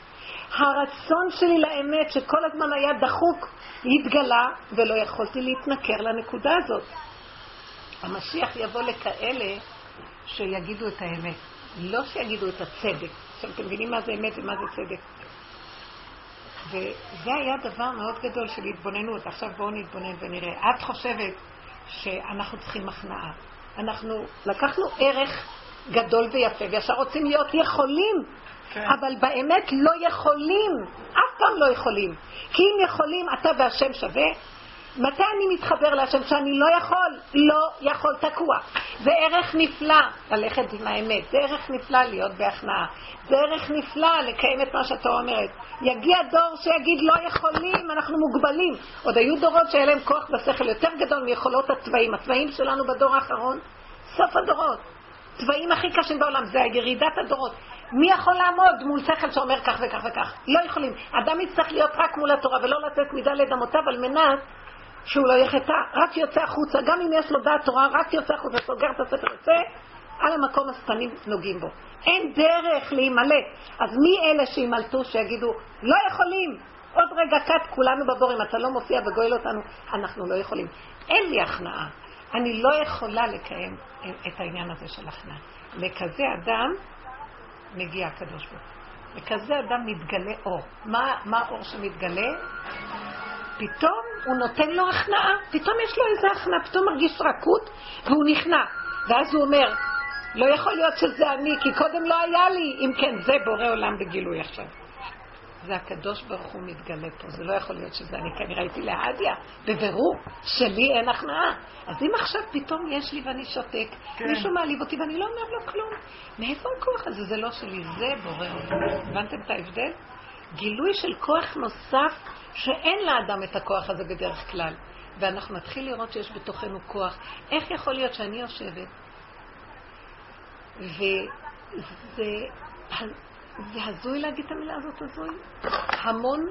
הרצון שלי לאמת שכל הזמן היה דחוק התגלה ולא יכולתי להתנכר לנקודה הזאת. המשיח יבוא לכאלה שיגידו את האמת, לא שיגידו את הצדק. עכשיו אתם מבינים מה זה אמת ומה זה צדק. וזה היה דבר מאוד גדול של התבוננות. עכשיו בואו נתבונן ונראה. את חושבת שאנחנו צריכים הכנעה. אנחנו לקחנו ערך גדול ויפה, וישר רוצים להיות יכולים, כן. אבל באמת לא יכולים, אף פעם לא יכולים. כי אם יכולים, אתה והשם שווה, מתי אני מתחבר להשם שאני לא יכול? לא יכול, תקוע. זה ערך נפלא ללכת עם האמת, זה ערך נפלא להיות בהכנעה, זה ערך נפלא לקיים את מה שאתה אומרת. יגיע דור שיגיד לא יכולים, אנחנו מוגבלים. עוד היו דורות שהיה להם כוח בשכל יותר גדול מיכולות הצבעים. הצבעים שלנו בדור האחרון, סוף הדורות. צבעים הכי קשים בעולם, זה ירידת הדורות. מי יכול לעמוד מול שכל שאומר כך וכך וכך? לא יכולים. אדם יצטרך להיות רק מול התורה ולא לתת מדלת אמותיו על מנת שהוא לא יחטא, רק יוצא החוצה, גם אם יש לו דעת תורה, רק יוצא החוצה, סוגר את הספר, יוצא, על המקום השפנים נוגעים בו. אין דרך להימלט. אז מי אלה שימלטו, שיגידו, לא יכולים, עוד רגע קט, כולנו בבור, אם אתה לא מופיע וגואל אותנו, אנחנו לא יכולים. אין לי הכנעה. אני לא יכולה לקיים את העניין הזה של הכנעה. לכזה אדם מגיע הקדוש ברוך הוא. לכזה אדם מתגלה אור. מה, מה האור שמתגלה? פתאום הוא נותן לו הכנעה, פתאום יש לו איזה הכנעה, פתאום מרגיש רכות והוא נכנע. ואז הוא אומר, לא יכול להיות שזה אני, כי קודם לא היה לי. אם כן, זה בורא עולם בגילוי עכשיו. זה הקדוש ברוך הוא מתגלה פה, זה לא יכול להיות שזה אני, כנראה הייתי להדיה, בבירור, שלי אין הכנעה. אז אם עכשיו פתאום יש לי ואני שותק, כן. מישהו מעליב אותי ואני לא אומר לו כלום, מאיפה הכוח הזה? זה לא שלי, זה בורא עולם. הבנתם את ההבדל? גילוי של כוח נוסף שאין לאדם את הכוח הזה בדרך כלל. ואנחנו נתחיל לראות שיש בתוכנו כוח. איך יכול להיות שאני יושבת, וזה זה הזוי להגיד את המילה הזאת הזוי? המון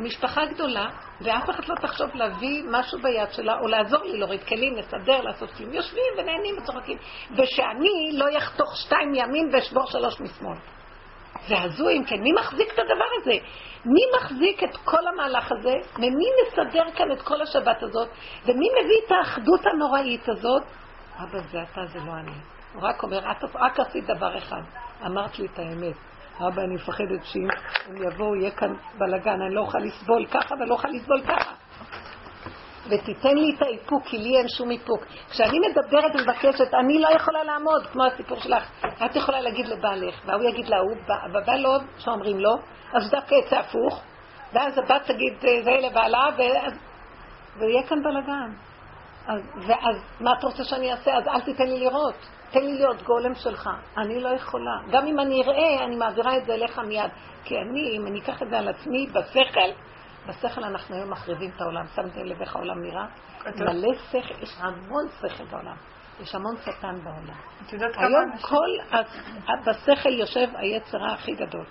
משפחה גדולה, ואף אחד לא תחשוב להביא משהו ביד שלה, או לעזור לי להוריד כלים, לסדר, לעשות כלים. יושבים ונהנים וצוחקים. ושאני לא יחתוך שתיים מימין ואשבור שלוש משמאל. זה הזוי, אם כן. מי מחזיק את הדבר הזה? מי מחזיק את כל המהלך הזה? ומי מסדר כאן את כל השבת הזאת? ומי מביא את האחדות הנוראית הזאת? אבא, זה אתה, זה לא אני. הוא רק אומר, את רק עשית דבר אחד, אמרת לי את האמת. אבא, אני מפחדת שאם הם יבואו, יהיה כאן בלאגן, אני לא אוכל לסבול ככה ולא אוכל לסבול ככה. ותיתן לי את האיפוק, כי לי אין שום איפוק. כשאני מדברת ומבקשת, אני לא יכולה לעמוד, כמו הסיפור שלך. את יכולה להגיד לבעלך, והוא יגיד להוא, בבא לא, שאומרים לו, אז דווקא יצא הפוך, ואז הבת תגיד זה לבעלה, ואז... ויהיה כאן בלאגן. אז, ואז מה אתה רוצה שאני אעשה? אז אל תיתן לי לראות. תן לי להיות גולם שלך. אני לא יכולה. גם אם אני אראה, אני מעבירה את זה אליך מיד. כי אני, אם אני אקח את זה על עצמי, בשכל, בשכל אנחנו היום מחריבים את העולם. שמתם לב איך העולם נראה? מלא שכל, יש המון שכל בעולם. יש המון שטן בעולם. היום כל, בשכל יושב היצרה הכי גדול.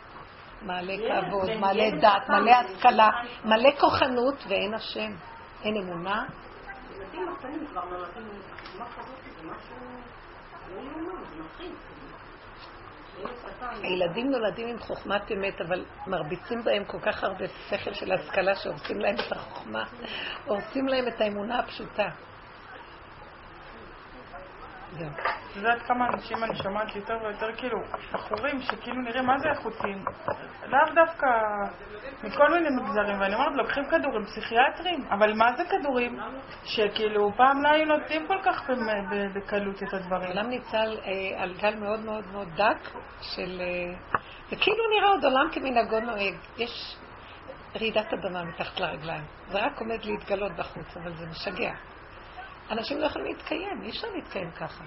מלא כבוד, מלא דת, מלא השכלה, מלא כוחנות, ואין השם. אין אמונה. ילדים הקטנים כבר נולדים עם חוכמה כזאת, זה משהו... הילדים נולדים עם חוכמת אמת, אבל מרביצים בהם כל כך הרבה שכל של השכלה שהורסים להם את החוכמה, הורסים להם את האמונה הפשוטה. את יודעת כמה אנשים אני שומעת יותר ויותר, כאילו, בחורים שכאילו נראים מה זה איכותיים, לאו דווקא מכל מיני מגזרים, ואני אומרת, לוקחים כדורים פסיכיאטריים, אבל מה זה כדורים שכאילו פעם לא היו נותנים כל כך בקלות את הדברים? העולם ניצל אה, על גל מאוד מאוד מאוד דק של... אה, זה כאילו נראה עוד עולם כמנהגו נוהג. יש רעידת אדמה מתחת לרגליים. זה רק עומד להתגלות בחוץ, אבל זה משגע. אנשים לא יכולים להתקיים, אי אפשר להתקיים ככה.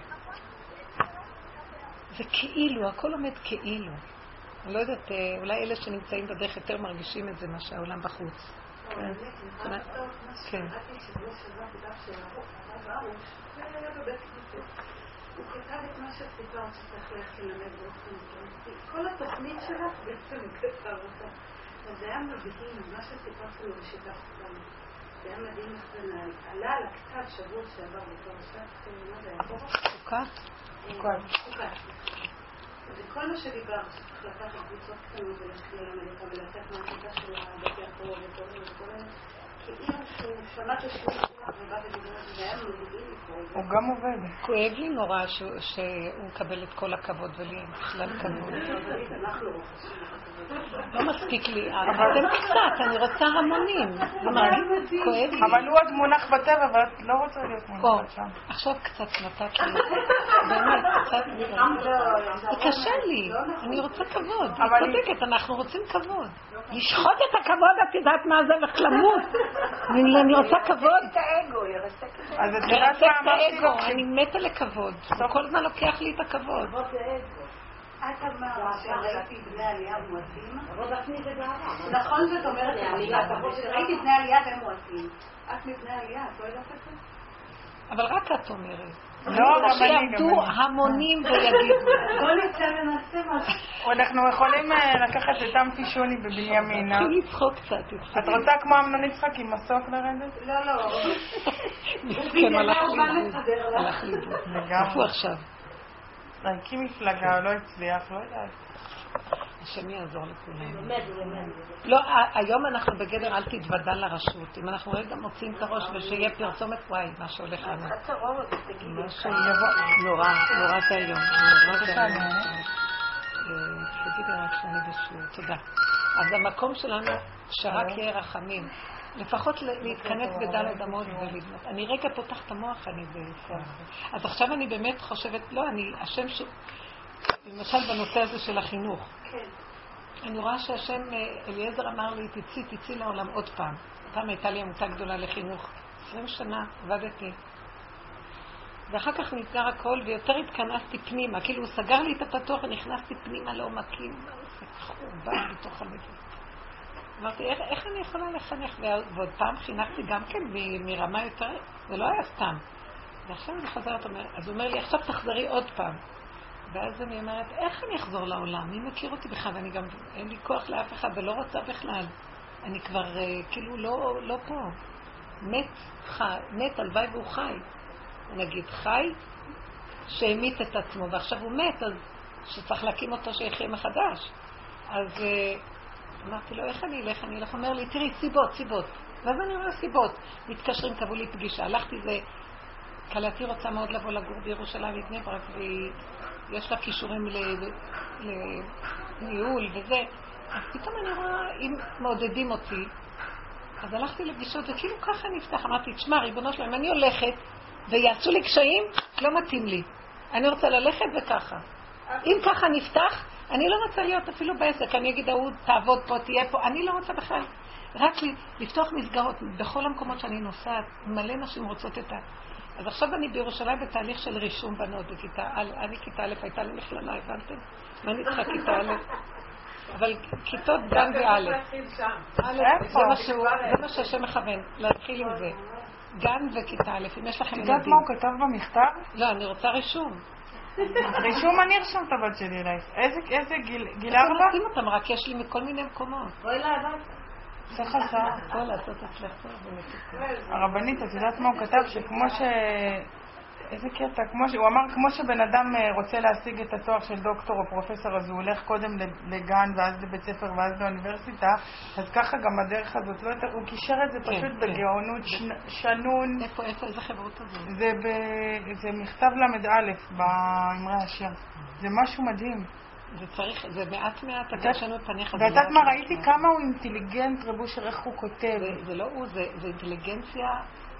זה כאילו, הכל עומד כאילו. אני לא יודעת, אה, אולי אלה שנמצאים בדרך יותר מרגישים את זה מה שהעולם בחוץ. כן. כן. הוא כתב את מה שסיפרת שצריך ללכת ללמד באופן כל התוכנית שלך בעצם הוא כתב אותה. אז זה היה מדהים, מה שסיפרת לו ושיתפת אותנו. זה היה מדהים איך זה נהל. עלה על הכתב שבוע שעבר בפרשת, מה זה היה פה? חוקה? חוקה. וכל מה שדיברת, שצריך לקחת קבוצות קטנות וללכת ללמד ולצאת מהכיתה של הבתי הקרוב וכל מיני וכל מיני. כאילו שהוא שמע ששיעור ובא ודיבר על זה, זה היה מדהים לקרוא את זה. הוא גם עובד. כואב לי נורא שהוא מקבל את כל הכבוד ולי בכלל כבוד. לא מספיק לי, אתם קצת, אני רוצה המונים. כואב לי. אבל הוא עוד מונח בטבע, ואת לא רוצה להיות מונחת שם. עכשיו קצת נתת לי, באמת, קצת, זה קשה לי, אני רוצה כבוד, אבל היא- צודקת, אנחנו רוצים כבוד. לשחוט את הכבוד, את יודעת מה זה, לך למות. אני רוצה כבוד. את את את לרסק את האגו? אני מתה לכבוד. כל הזמן לוקח לי את הכבוד. את אמרת שראיתי בני עלייה מועטים. נכון שאת אומרת שראיתי בני עלייה והם מועטים. את מבני עלייה, את לא יודעת את זה? אבל רק את אומרת. לא, גם שיעמדו. המונים ויגידו. <laughs> בוא נצא ונעשה משהו. אנחנו יכולים אה, לקחת את אמפי שוני בבנימינה. תתחיל לצחוק קצת, את. רוצה כמו אמנון יצחק עם מסוק לרדת? לא, לא. מסכן, <laughs> הלך לאיבוד. הלך לאיבוד. לגמרי. איפה הוא להקים מפלגה, לא הצליח, לא יודעת. השם יעזור לכולם. לא, היום אנחנו בגדר אל תתוודע לרשות. אם אנחנו רגע מוצאים את הראש ושיהיה פרסומת, וואי, מה שהולך לנו. משהו נורא, נורא זה היום. נורא זה היום. אה, תגידי רק שאני בשיעור, תודה. אז המקום שלנו שרק יהיה רחמים. לפחות להתכנס בדלת אמות ולבנות. אני רגע פותח את המוח, אני בסדר. אז עכשיו אני באמת חושבת, לא, אני, השם ש... למשל בנושא הזה של החינוך. אני רואה שהשם, אה, אליעזר אמר לי, תצאי, תצאי לעולם עוד פעם. פעם הייתה לי עמותה גדולה לחינוך. 20 שנה עבדתי. ואחר כך נסגר הכל, ויותר התכנסתי פנימה. כאילו, הוא סגר לי את הפתוח ונכנסתי פנימה לעומקים. זה חורבן בתוך הלב. אמרתי, איך, איך אני יכולה לחנך? ועוד פעם חינכתי גם כן מרמה יותר, זה לא היה סתם. ועכשיו אני חוזרת, אומר, אז הוא אומר לי, עכשיו תחזרי עוד פעם. ואז אני אומרת, איך אני אחזור לעולם? מי מכיר אותי בכלל? ואני גם, אין לי כוח לאף אחד ולא רוצה בכלל. אני כבר uh, כאילו לא, לא פה. מת, חי, מת, הלוואי והוא חי. נגיד, חי שהמית את עצמו, ועכשיו הוא מת, אז שצריך להקים אותו שיחיה מחדש. אז uh, אמרתי לו, איך אני אלך? אני אלך, אומר לי, תראי, סיבות, סיבות. ואז אני אומר, סיבות. מתקשרים, קבעו לי פגישה. הלכתי, זה... כלתי רוצה מאוד לבוא לגור בירושלים מבני ברק, ויש לה כישורים לניהול וזה. אז פתאום אני רואה, אם מעודדים אותי, אז הלכתי לפגישות, וכאילו ככה נפתח. אמרתי, תשמע, ריבונו שלהם, אני הולכת, ויעשו לי קשיים, לא מתאים לי. אני רוצה ללכת וככה. אם ככה נפתח, אני לא רוצה להיות אפילו בעסק. אני אגיד, ההוא תעבוד פה, תהיה פה. אני לא רוצה בכלל. רק לי, לפתוח מסגרות. בכל המקומות שאני נוסעת, מלא נשים רוצות את ה... אז עכשיו אני בירושלים בתהליך של רישום בנות בכיתה א', אני כיתה א', הייתה לי מכללה, הבנתם? מה אני צריכה כיתה א'? אבל כיתות גן וא'. א', זה מה שהוא- זה מה שהשם מכוון, להתחיל עם זה. גן וכיתה א', אם יש לכם את יודעת ילדים. מה הוא כתב במכתב? לא, אני רוצה רישום. רישום אני ארשום את הבת שלי אלייך. איזה גיל? גיל ארבע? לשים אותם, רק יש לי מכל מיני מקומות. זה חזר. פה לעשות אצלך פה במתוקה. הרבנית, את יודעת מה הוא כתב? שכמו ש... איזה קטע, כמו ש... הוא אמר, כמו שבן אדם אה, רוצה להשיג את התואר של דוקטור או פרופסור, אז הוא הולך קודם לגן ואז לבית ספר ואז לאוניברסיטה, אז ככה גם הדרך הזאת לא הוא קישר את זה כן, פשוט כן. בגאונות ש... שנון. איפה, איפה, איזה חברות הזאת? זה, ב... זה מכתב ל"א באמרי השיר. זה משהו מדהים. זה צריך, זה מעט מעט, אתה ישנו את פניך. ואת יודעת מה, ראיתי כמה הוא אינטליגנט, רב אושר, איך הוא כותב. זה- לא הוא, זה זה אינטליגנציה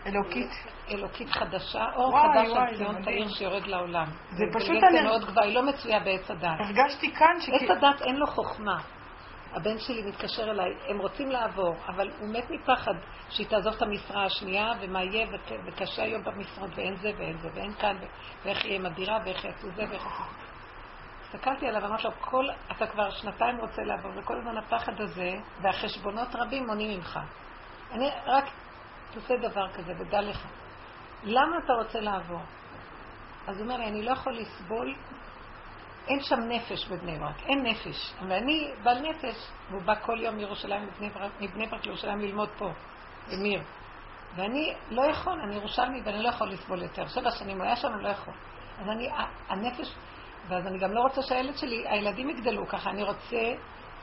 אלוקית. אלוקית חדשה, אור חדש על זה ציון. תאיר שיורד לעולם. זה פשוט אני- מאוד גבוהה, היא לא מצויה בעץ הדת. הרגשתי כאן ש... עץ הדת אין לו חוכמה. הבן שלי מתקשר אליי, הם רוצים לעבור, אבל הוא מת מפחד שהיא תעזוב את המשרה השנייה, ומה יהיה, וק- וקשה היום במשרות, ואין זה ואין זה, ואין כאן, ואיך יהיה עם הדירה, ואיך יעשו זה, ואיך יעשו זה. הסתכלתי עליו ואמרתי לו, כל, אתה כבר שנתיים רוצה לעבור, וכל הזמן הפחד הזה, והחשבונות רבים מונעים ממך. אני רק תעשה דבר כזה, ודע לך. למה אתה רוצה לעבור? אז הוא אומר לי, אני לא יכול לסבול, אין שם נפש בבני ברק, אין נפש. ואני בעל נפש, והוא בא כל יום מירושלים, מבני ברק, לירושלים ללמוד פה, במיר. ואני לא יכול, אני ירושלמי ואני לא יכול לסבול יותר. שבע שנים הוא היה שם, אני לא יכול. אז אני, הנפש, ואז אני גם לא רוצה שהילד שלי, הילדים יגדלו ככה, אני רוצה,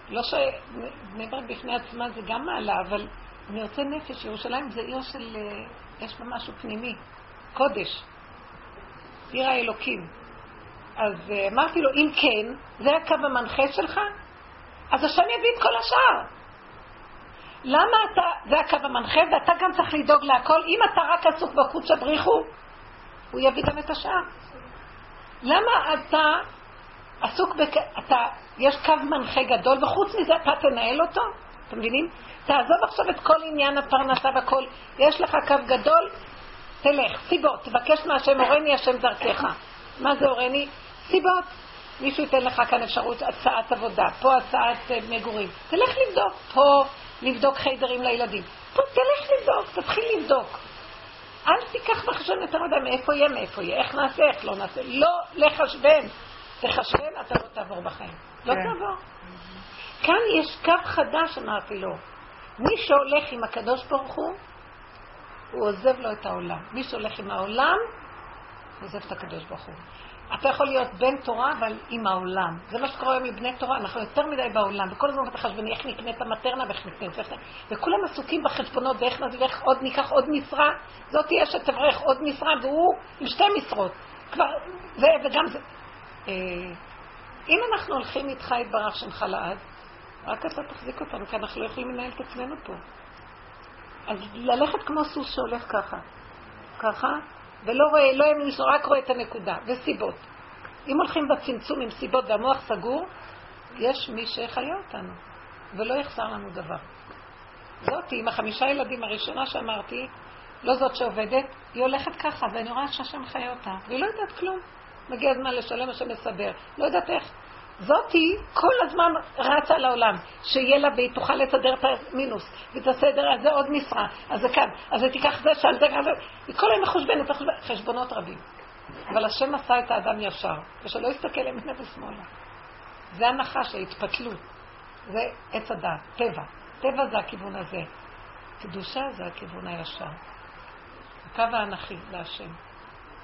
לא שבני ברק בפני עצמה זה גם מעלה, אבל אני רוצה נפש, ירושלים זה עיר של, אה, יש בה משהו פנימי, קודש, עיר האלוקים. אז אה, אמרתי לו, אם כן, זה הקו המנחה שלך, אז השם יביא את כל השאר. למה אתה, זה הקו המנחה, ואתה גם צריך לדאוג להכל, אם אתה רק עסוק בחוץ הבריחו, הוא יביא גם את השאר. למה אתה עסוק בכ... אתה, יש קו מנחה גדול, וחוץ מזה אתה תנהל אותו? אתם מבינים? תעזוב עכשיו את כל עניין הפרנסה והכל. יש לך קו גדול, תלך, סיבות, תבקש מהשם, הורני השם דרכך. מה זה הורני? סיבות. מישהו ייתן לך כאן אפשרות הצעת עבודה, פה הצעת אה, מגורים. תלך לבדוק, פה לבדוק חיידרים לילדים. פה תלך לבדוק, תתחיל לבדוק. אל תיקח בחשבון יותר מדי מאיפה יהיה, מאיפה יהיה, איך נעשה, איך לא נעשה. לא לחשבן. תחשבן, אתה לא תעבור בחיים. לא כן. תעבור. כאן יש קו חדש, אמרתי לו. מי שהולך עם הקדוש ברוך הוא, הוא עוזב לו את העולם. מי שהולך עם העולם, עוזב את הקדוש ברוך הוא. אתה יכול להיות בן תורה, אבל עם העולם. זה מה שקורה היום בני תורה, אנחנו יותר מדי בעולם, וכל הזמן אתה חשבני איך נקנה את המטרנה ואיך נקנה את זה, וכולם עסוקים בחשבונות ואיך ואיך עוד ניקח עוד משרה, זאת תהיה שתברך עוד משרה, והוא עם שתי משרות. כבר, זה וגם זה. אה, אם אנחנו הולכים איתך יתברך שמך לעד, רק אתה תחזיק אותנו, כי אנחנו לא יכולים לנהל את עצמנו פה. אז ללכת כמו סוס שהולך ככה, ככה, ולא רואה, לא ימין שלו, רק רואה את הנקודה, וסיבות. אם הולכים בצמצום עם סיבות והמוח סגור, יש מי שיחיה אותנו, ולא יחסר לנו דבר. זאתי, עם החמישה ילדים הראשונה שאמרתי, לא זאת שעובדת, היא הולכת ככה, ואני רואה שהשם חיה אותה, והיא לא יודעת כלום. מגיע הזמן לשלם, השם מסדר. לא יודעת איך. זאתי כל הזמן רצה לעולם, שיהיה לה והיא תוכל לסדר את המינוס, והיא תסדר על זה עוד משרה, אז זה כאן, אז היא תיקח זה, שעל זה, זה, היא כל היום מחושבנת, חשבונות רבים. אבל השם עשה את האדם ישר, ושלא יסתכל ימינה ושמאלה. זה הנחש, ההתפתלות. זה עץ הדעת, טבע. טבע זה הכיוון הזה. קדושה זה הכיוון הישר. הקו האנכי להשם.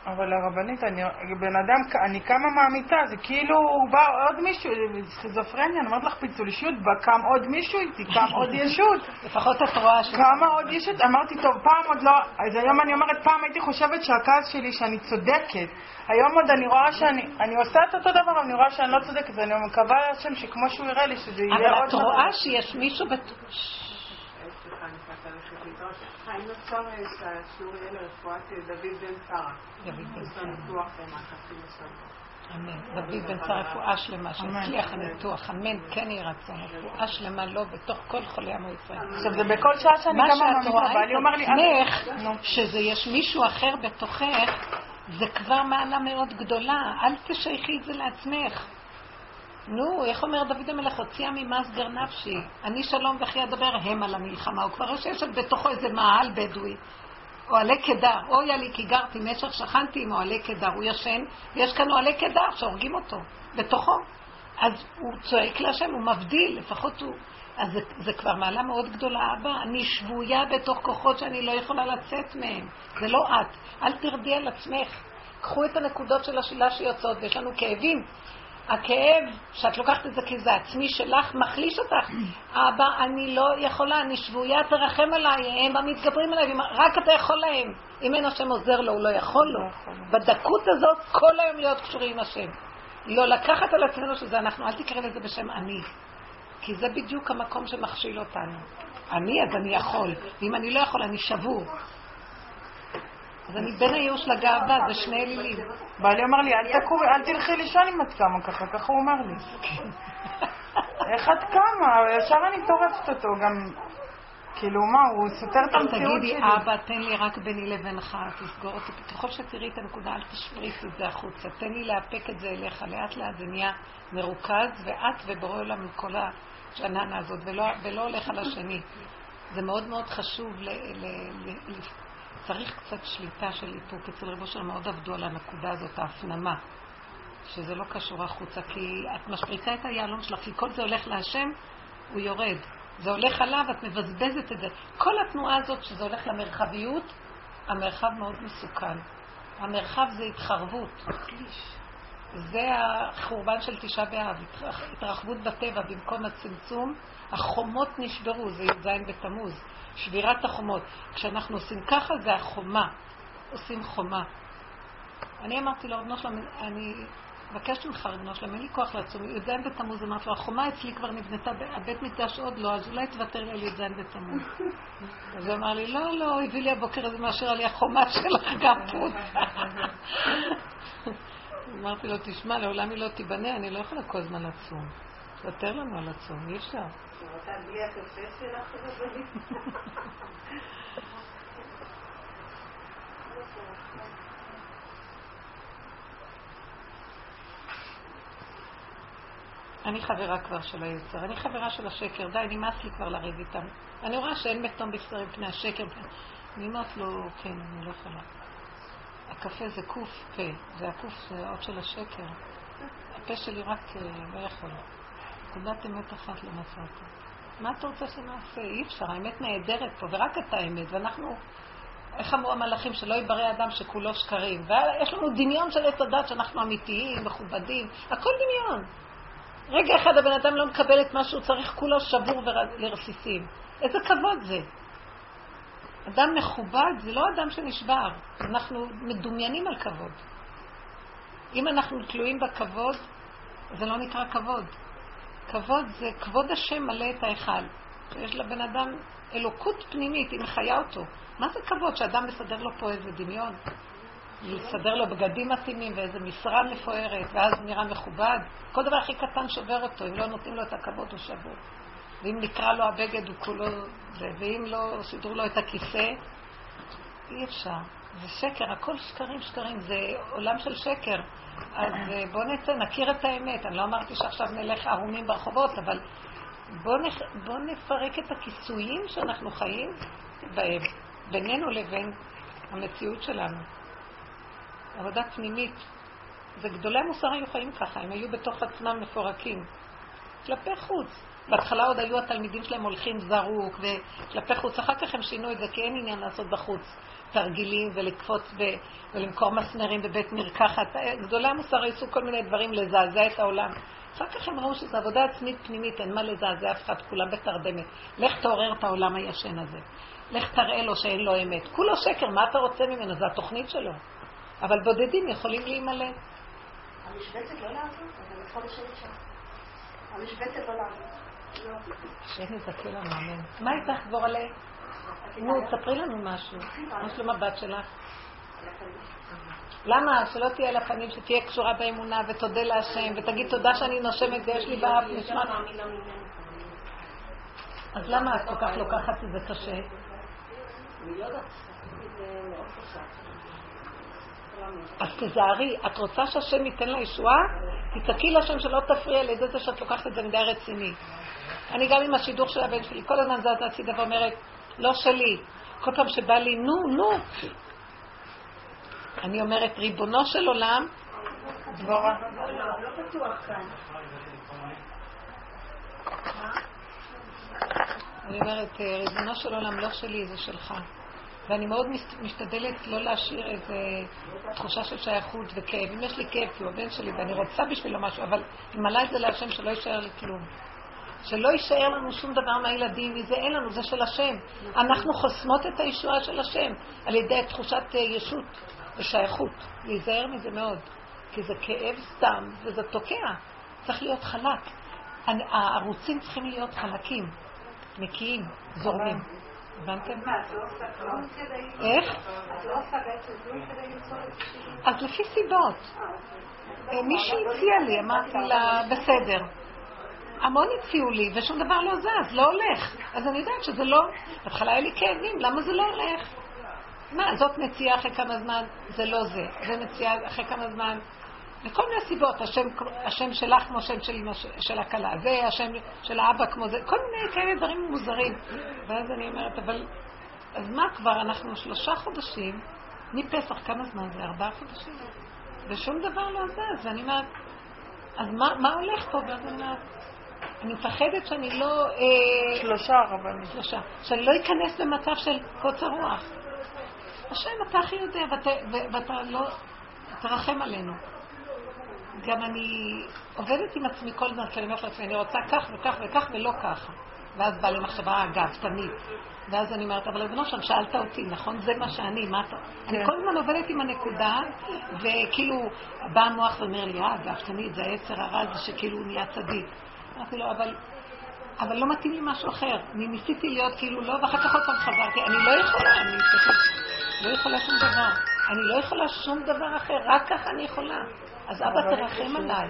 אבל הרבנית, אני, בן אדם, אני קמה מהמיטה, זה כאילו בא עוד מישהו, סכיזופרניה, אני אומרת לך פיצול אישיות, בא קם עוד מישהו איתי, קם עוד <laughs> ישות. לפחות את רואה ש... כמה עוד ישות? אמרתי, טוב, פעם עוד לא, אז היום אני אומרת, פעם הייתי חושבת שהכעס שלי שאני צודקת. היום עוד אני רואה שאני, אני עושה את אותו דבר, אבל אני רואה שאני לא צודקת, ואני מקווה להשם שכמו שהוא יראה לי, שזה יהיה עוד... אבל את רואה שיש מישהו... אני אפשר אה, שהשיעור יהיה לרפואת דוד בן שרה? דוד בן שרה. אמן. דוד בן צר רפואה שלמה, שהצליח הניתוח. אמן. כן יהי רצון. רפואה שלמה לו בתוך כל חולי עמו ישראל. עכשיו, זה בכל שעה שאני מה שאת מהמיטה, רואה בעלי אומר לי, את "אל- עצמך, שזה יש מישהו אחר בתוכך, זה כבר מעלה מאוד גדולה. אל תשייכי את זה לעצמך. נו, איך אומר דוד המלך, הוציאה ממסגר נפשי. אני שלום וכי אדבר הם על המלחמה. הוא כבר רואה שיש בתוכו איזה מאהל בדואי. אוהלי קדר, אוי לי כי גרתי משך שכנתי עם אוהלי קדר, הוא ישן, ויש כאן אוהלי קדר שהורגים אותו, בתוכו. אז הוא צועק להשם, הוא מבדיל, לפחות הוא... אז זה, זה כבר מעלה מאוד גדולה, אבא, אני שבויה בתוך כוחות שאני לא יכולה לצאת מהם. זה לא את, אל תרדי על עצמך. קחו את הנקודות של השלילה שיוצאות, ויש לנו כאבים. הכאב, שאת לוקחת את זה כי זה עצמי שלך, מחליש אותך. אבא, אני לא יכולה, אני שבויה, תרחם עליי, הם המתגברים עליי, רק אתה יכול להם. אם אין השם עוזר לו, הוא לא יכול לו. בדקות הזאת, כל היום להיות קשורים עם השם. לא לקחת על עצמנו שזה אנחנו, אל תקרא לזה בשם אני. כי זה בדיוק המקום שמכשיל אותנו. אני, אז אני יכול, ואם אני לא יכול, אני שבור. אז אני בין הייאוש לגאווה, זה שני אלילים. בעלי אמר לי, אל תקורי, אל תלכי לישון אם את קמה ככה, ככה הוא אמר לי. <laughs> איך את קמה? ישר אני טורפת אותו, גם... כאילו, מה, הוא סותר את המציאות שלי. תגידי, אבא, תן לי רק ביני לבינך, תסגור אותי. ככל שתראי את הנקודה, אל תשפריץ את זה החוצה. תן לי לאפק את זה אליך. לאט לאט זה נהיה מרוכז, ואת ובורא עולם עם כל השננה הזאת, ולא, ולא הולך על השני. זה מאוד מאוד חשוב צריך קצת שליטה של איפוק. אצל רבו שלנו מאוד עבדו על הנקודה הזאת, ההפנמה, שזה לא קשור החוצה, כי את משפריצה את היהלום שלך, כי כל זה הולך להשם, הוא יורד. זה הולך עליו, את מבזבזת את זה. כל התנועה הזאת, שזה הולך למרחביות, המרחב מאוד מסוכן. המרחב זה התחרבות. זה החורבן של תשעה באב, התרחבות בטבע במקום הצמצום, החומות נשברו, זה י"ז בתמוז. שבירת החומות. כשאנחנו עושים ככה, זה החומה. עושים חומה. אני אמרתי לו, רבנו שלום, אני מבקשת ממך, רבנו שלום, אין לי כוח לעצום. י"ז בתמוז, אמרתי לו, החומה אצלי כבר נבנתה, הבית מקדש עוד לא, אז אולי תוותר לי על י"ז בתמוז. <laughs> אז הוא אמר לי, לא, לא, הביא לי הבוקר הזה מאשר על החומה שלך גם פה. <laughs> אמרתי לו, תשמע, לעולם היא לא תיבנה, אני לא יכולה כל הזמן לצום. תוותר לנו על הצום, אי אפשר. אני חברה כבר של היצר, אני חברה של השקר, די, נמאס לי כבר לריב איתם. אני רואה שאין מתום בשרי פני השקר. אומרת לו, כן, אני לא יכולה. הקפה זה קוף פה, זה הקוף, זה האות של השקר. הפה שלי רק אה, לא יכול. נקודת אמת אחת לא. מה אתה רוצה שנעשה? אי אפשר, האמת נהדרת פה, ורק אתה האמת, ואנחנו, איך אמרו המלאכים, שלא יברא אדם שכולו שקרים. ויש לנו דמיון של עץ הדת שאנחנו אמיתיים, מכובדים, הכל דמיון. רגע אחד הבן אדם לא מקבל את מה שהוא צריך, כולו שבור לרסיסים. איזה כבוד זה. אדם מכובד זה לא אדם שנשבר, אנחנו מדומיינים על כבוד. אם אנחנו תלויים בכבוד, זה לא נקרא כבוד. כבוד זה כבוד השם מלא את ההיכל. יש לבן אדם אלוקות פנימית, היא מחיה אותו. מה זה כבוד? שאדם מסדר לו פה איזה דמיון? לסדר לו בגדים מתאימים ואיזה משרה מפוארת, ואז נראה מכובד? כל דבר הכי קטן שובר אותו, אם לא נותנים לו את הכבוד הוא שבור. ואם נקרא לו הבגד הוא כולו זה, ואם לא סידרו לו את הכיסא, אי אפשר. זה שקר, הכל שקרים שקרים, זה עולם של שקר. אז אה, בואו נצא, נכיר את האמת. אני לא אמרתי שעכשיו נלך ערומים ברחובות, אבל בואו נפ... בוא נפרק את הכיסויים שאנחנו חיים בהם, בינינו לבין המציאות שלנו. עבודה פנימית. וגדולי המוסר היו חיים ככה, הם היו בתוך עצמם מפורקים. כלפי חוץ. בהתחלה עוד היו התלמידים שלהם הולכים זרוק וכלפי חוץ, אחר כך הם שינו את זה כי אין עניין לעשות בחוץ. תרגילים ולקפוץ ב, ולמכור מסמרים בבית מרקחת. גדולי המוסר עשו כל מיני דברים לזעזע את העולם. אחר כך הם ראו שזו עבודה עצמית פנימית, אין מה לזעזע אף אחד, כולם בתרדמת. לך תעורר את העולם הישן הזה. לך תראה לו שאין לו אמת. כולו שקר, מה אתה רוצה ממנו? זו התוכנית שלו. אבל בודדים יכולים להימלט. המשבצת לא לעבוד, אבל יכול לשבת שם. המשבצת לא לעבוד. השם יזכה לנו, אמן. מה איתך, גבורלה? נו, תספרי לנו משהו. מה שלום הבת שלך? למה? שלא תהיה על הפנים, שתהיה קשורה באמונה ותודה להשם ותגיד תודה שאני נושמת ויש לי באף נשמת. אז למה את כל כך לוקחת את זה קשה? אז תזהרי, את רוצה שהשם ייתן לה ישועה? תצעקי להשם שלא תפריע על ידי זה שאת לוקחת את זה מדי רציני. אני גם עם השידוך של הבן שלי, כל הזמן זז הצידה ואומרת, לא שלי. כל פעם שבא לי, נו, נו. אני אומרת, ריבונו של עולם, דבורה. אני אומרת, ריבונו של עולם, לא שלי, זה שלך. ואני מאוד משתדלת לא להשאיר איזו תחושה של שייכות וכאב. אם יש לי כאב, כי הוא הבן שלי ואני רוצה בשבילו משהו, אבל אני מעלה את זה להשם שלא יישאר לי כלום. שלא יישאר לנו שום דבר מהילדים, מזה אין לנו, זה של השם. אנחנו חוסמות את הישועה של השם על ידי תחושת אה, ישות ושייכות. להיזהר מזה מאוד, כי זה כאב סתם וזה תוקע. צריך להיות חלק. הערוצים צריכים להיות חלקים, נקיים, זורמים. הבנתם? איך? אז לפי סיבות. אה, מישהי הציעה לי, אמרתי לה, בסדר. המון הציעו לי, ושום דבר לא זז, לא הולך. אז אני יודעת שזה לא... בהתחלה היה לי כאבים, למה זה לא הולך? מה, זאת מציעה אחרי כמה זמן, זה לא זה. זה מציעה אחרי כמה זמן, מכל מיני סיבות, השם, השם שלך כמו השם של, של הכלה, זה השם של האבא כמו זה, כל מיני כאלה דברים מוזרים. ואז אני אומרת, אבל, אז מה כבר, אנחנו שלושה חודשים, מפסח כמה זמן זה? ארבעה חודשים? ושום דבר לא זז, ואני אומרת, אז מה, מה הולך פה? ואז אני אומרת, אני מפחדת שאני לא... אה, שלושה רבנים. שלושה. שאני לא אכנס למצב של קוצר רוח. השם, אתה הכי יודע, ואתה, ואתה לא... תרחם עלינו. גם אני עובדת עם עצמי כל הזמן, כי אני אומרת לעצמי, אני רוצה כך וכך וכך ולא ככה. ואז באה לי מחשבה, אגב, תמיד. ואז אני אומרת, אבל ריבונו שם, שאלת אותי, נכון? זה מה שאני, מה אתה... אני כן. כל הזמן עובדת עם הנקודה, וכאילו, בא המוח ואומר לי, אה, תמיד, זה היצר הרע הזה שכאילו הוא נהיה צדיק. אמרתי לו, אבל... אבל לא מתאים לי משהו אחר. אני ניסיתי להיות כאילו לא, ואחר כך עוד פעם חזרתי. אני לא יכולה, אני לא יכולה שום דבר. אני לא יכולה שום דבר אחר, רק ככה אני יכולה. אז אבא תרחם עליי.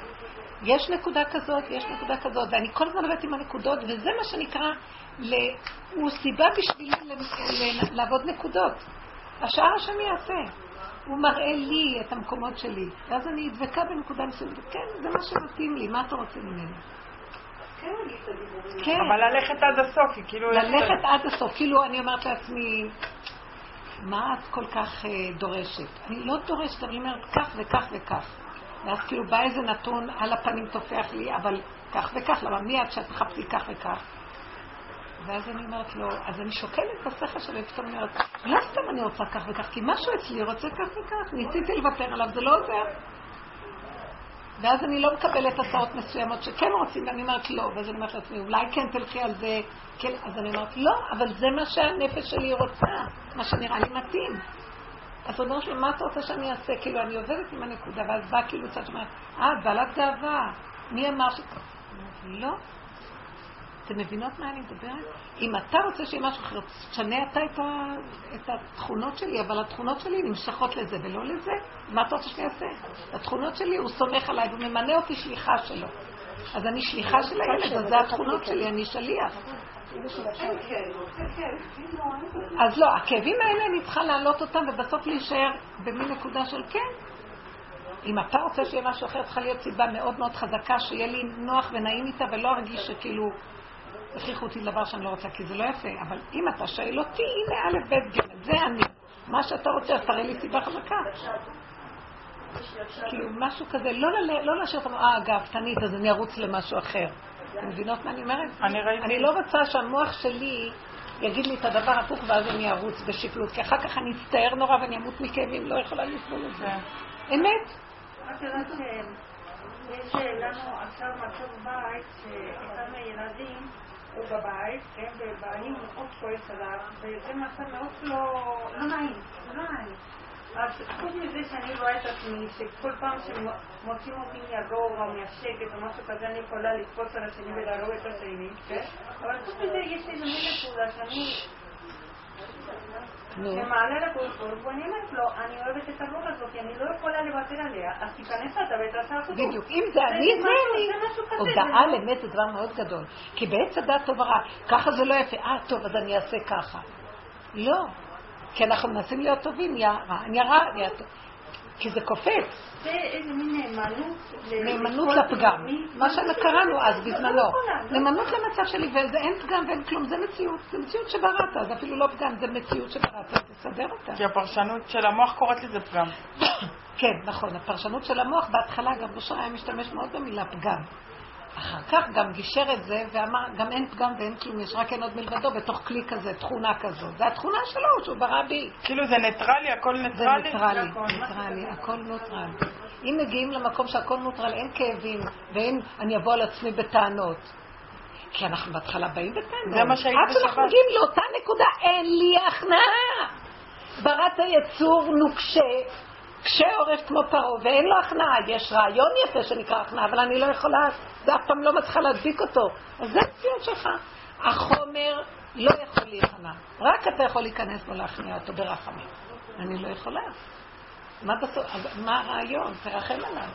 יש נקודה כזאת, יש נקודה כזאת, ואני כל הזמן עובדת עם הנקודות, וזה מה שנקרא, ל... הוא סיבה בשבילי לעבוד נקודות. השאר השם יעשה. הוא מראה לי את המקומות שלי, ואז אני דבקה בנקודה מסוימת. כן, זה מה שמתאים לי, מה אתה רוצה ממני? כן. אבל ללכת עד הסוף, כאילו... ללכת עד הסוף, כאילו אני אומרת לעצמי, מה את כל כך אה, דורשת? אני לא דורשת, אבל אני אומרת כך וכך וכך. ואז כאילו בא איזה נתון על הפנים טופח לי, אבל כך וכך, למה מי את שאת מחפשי כך וכך? ואז אני אומרת לו, אז אני שוקלת בשכל שלי, ופתאום אני אומרת, לא סתם אני רוצה כך וכך, כי משהו אצלי רוצה כך וכך, ניסיתי לוותר עליו, זה לא עוזר. ואז אני לא מקבלת הצעות מסוימות שכן רוצים, ואני אומרת לא, ואז אני אומרת לעצמי, אולי כן תלכי על זה, כן, אז אני אומרת לא, אבל זה מה שהנפש שלי רוצה, מה שנראה לי מתאים. אז הוא אומר לי, מה אתה רוצה שאני אעשה? כאילו, אני עובדת עם הנקודה, ואז בא כאילו צד שאומר, אה, בעלת גאווה, מי אמר ש... לא. אתם מבינות מה אני מדברת? אם אתה רוצה שיהיה משהו אחר, תשנה אתה את, ה... את התכונות שלי, אבל התכונות שלי נמשכות לזה ולא לזה. מה אתה רוצה שאני אעשה? התכונות שלי, הוא סומך עליי וממנה אותי שליחה שלו. אז אני שליחה של הילד, אז זה התכונות שלי, אני שליח. אז לא, הכאבים האלה אני צריכה להעלות אותם ובסוף להישאר במין נקודה של כן. אם אתה רוצה שיהיה משהו אחר, צריכה להיות סיבה מאוד מאוד חזקה, שיהיה לי נוח ונעים איתה ולא ארגיש שכאילו הכריחו אותי לדבר שאני לא רוצה, כי זה לא יפה. אבל אם אתה שואל אותי, הנה א', ב', ג', זה אני. מה שאתה רוצה, אז תראה לי סיבה חזקה. כאילו, משהו כזה, לא, לא להשאיר אותנו, אה, גאוותנית, אז אני ארוץ למשהו אחר. אתם מבינות מה אני אומרת? אני ראיתי. אני לא רוצה שהמוח שלי יגיד לי את הדבר הפוך ואז אני ארוץ בשקלות, כי אחר כך אני אצטער נורא ואני אמות מכאבים, לא יכולה לסבול את זה. כן. אמת? שיש לנו עכשיו מצב בית שאחד מהילדים הוא בבית, כן, ובעלי מאוד כועס עליו, וזה מצב מאוד לא נעים, לא נעים. אז חוץ מזה שאני רואה את עצמי, שכל פעם שמוצאים אותי מהרוע או מהשקט או משהו כזה, אני יכולה לקפוץ על השני ולהרוג את השני, כן? אבל חוץ מזה יש איזה מין נקודה שאני... שמעלה לקורקור, ואני אומרת לו, אני אוהבת את הרוח הזאת, אני לא יכולה לוותר עליה, אז תיכנס אתה ותעשה אותו. בדיוק, אם זה אני, זה אני. הודעה לאמת זה דבר מאוד גדול. כי בעץ הדעת טוב ורע, ככה זה לא יפה, אה, טוב, אז אני אעשה ככה. לא, כי אנחנו מנסים להיות טובים, נהיה רע, נהיה רע, נהיה טוב. כי זה קופץ. זה איזה מין נאמנות. נאמנות לפגם. מה שקראנו אז בזמנו. לא נאמנות למצב שלי, ואין פגם ואין כלום, זה מציאות. זה מציאות שבראת, זה אפילו לא פגם, זה מציאות שבראת, תסדר אותה. כי הפרשנות של המוח קוראת לזה פגם. <coughs> כן, נכון. הפרשנות של המוח, בהתחלה גם ראש היה משתמש מאוד במילה פגם. אחר כך גם גישר את זה ואמר, גם אין פגם ואין כלום, יש רק אין עוד מלבדו בתוך כלי כזה, תכונה כזו. זה התכונה שלו, שהוא ברא בי. כאילו זה ניטרלי, הכל זה ניטרלי? ניטרלי, ניטרלי, הכל נוטרל. אם מגיעים למקום שהכל נוטרל, אין כאבים, ואין אני אבוא על עצמי בטענות. כי אנחנו בהתחלה באים בטענות. זה מה שהיית עד שאנחנו בשבת. מגיעים לאותה נקודה, אין לי הכנעה. בראת היצור נוקשה, קשה עורף כמו פרעה, ואין לו הכנעה. יש רעיון יפה שנקרא הכנעה, אבל אני לא יכולה, זה אף פעם לא מצליחה להדביק אותו. אז זה הציון שלך. החומר לא יכול להיכנע. רק אתה יכול להיכנס בו להכניע אותו ברחמים. אני לא יכולה. מה בסוף, מה הרעיון? תרחם עליו.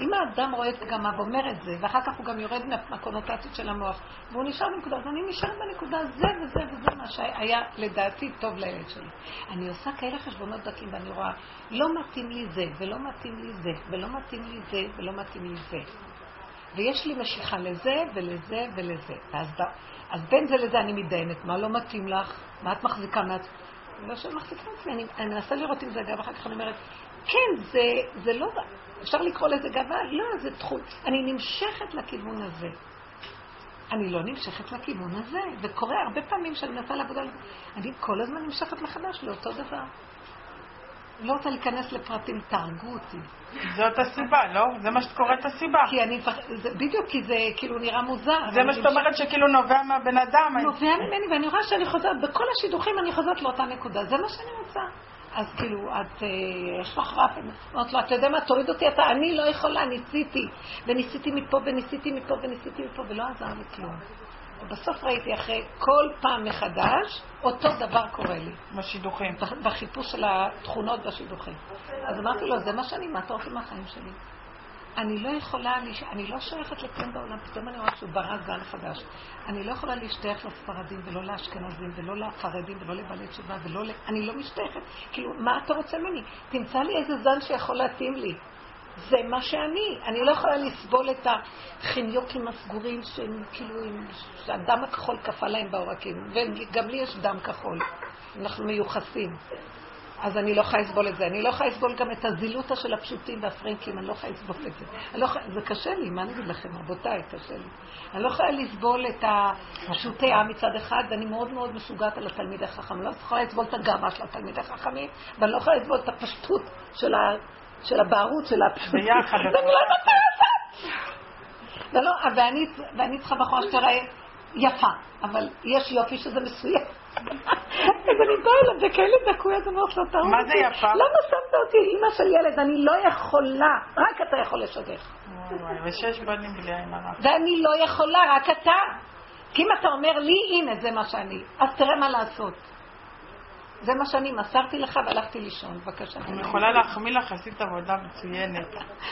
אם האדם רואה את פגמיו ואומר את זה, ואחר כך הוא גם יורד מה- מהקונוטציות של המוח, והוא נשאר בנקודה, אז אני נשאר בנקודה זה וזה וזה מה שהיה לדעתי טוב לילד שלי. אני עושה כאלה חשבונות דקים ואני רואה, לא מתאים לי זה, ולא מתאים לי זה, ולא מתאים לי זה, ולא מתאים לי זה. ויש לי משיכה לזה ולזה ולזה. ואז אז בין זה לזה אני מתדיינת, מה לא מתאים לך? מה את מחזיקה מעצמך? לא שאני מחזיקה מעצמי, אני, אני מנסה לראות אם זה גאווה, אחר כך אני אומרת, כן, זה, זה לא, אפשר לקרוא לזה גאווה? לא, זה תחום. אני נמשכת לכיוון הזה. אני לא נמשכת לכיוון הזה, וקורה הרבה פעמים שאני מנסה לעבוד על... אני כל הזמן נמשכת מחדש לאותו דבר. לא רוצה להיכנס לפרטים, תהרגו אותי. זאת הסיבה, לא? זה מה שאת קוראת הסיבה. כי אני, מפח- זה- בדיוק, כי זה כאילו נראה מוזר. זה מה שאת אומרת שכאילו נובע מהבן אדם. נובע ממני, ואני רואה שאני חוזרת, בכל השידוכים אני חוזרת לאותה נקודה, זה מה שאני רוצה. אז כאילו, את, אה, יש לך רף, אמרת לו, אתה יודע מה, תוריד אותי אתה, אני לא יכולה, ניסיתי. וניסיתי מפה, וניסיתי מפה, וניסיתי מפה, ולא עזר לי כלום. ובסוף ראיתי אחרי כל פעם מחדש, אותו דבר קורה לי. בשידוכים. בחיפוש של התכונות בשידוכים. אז אמרתי לו, זה מה שאני, מה אתה רוצה מהחיים שלי? אני לא יכולה, אני לא שייכת לכלום בעולם, פתאום אני רואה שהוא ברא זן חדש. אני לא יכולה להשתייך לספרדים ולא לאשכנזים ולא לחרדים ולא לבעלי תשובה ולא ל... אני לא משתייכת. כאילו, מה אתה רוצה ממני? תמצא לי איזה זן שיכול להתאים לי. זה מה שאני. אני לא יכולה לסבול את החניוקים הסגורים שהם כאילו, עם- שהדם הכחול קפא להם בעורקים. וגם לי יש דם כחול. אנחנו מיוחסים. אז אני לא יכולה לסבול את זה. אני לא יכולה לסבול גם את הזילותה של הפשוטים והפרנקים, אני לא יכולה לסבול את זה. לא זה קשה לי, מה אני אגיד לכם, רבותיי, קשה לי. אני לא יכולה לסבול את הפשוטי העם מצד אחד, ואני מאוד מאוד משוגעת על התלמידי חכם. אני לא יכולה לסבול את הגאווה של התלמידי חכמים, ואני לא יכולה לסבול את הפשטות של, ה, של הבערות של הפשוטים. <laughs> ביחד. לא יודעת מה לעשות. ולא, ואני, ואני צריכה בחורה שתראה יפה, אבל יש יופי שזה מסוים. אז אני באה אליו בכאלה דקויות, אומרת לו, תראו מה זה יפה? למה שמת אותי, אימא של ילד? אני לא יכולה, רק אתה יכול לשדך. ושש בנים בלי עין הרע. ואני לא יכולה, רק אתה. כי אם אתה אומר לי, הנה, זה מה שאני, אז תראה מה לעשות. זה מה שאני מסרתי לך והלכתי לישון, בבקשה. אני יכולה להחמיא לך, עשית עבודה מצוינת.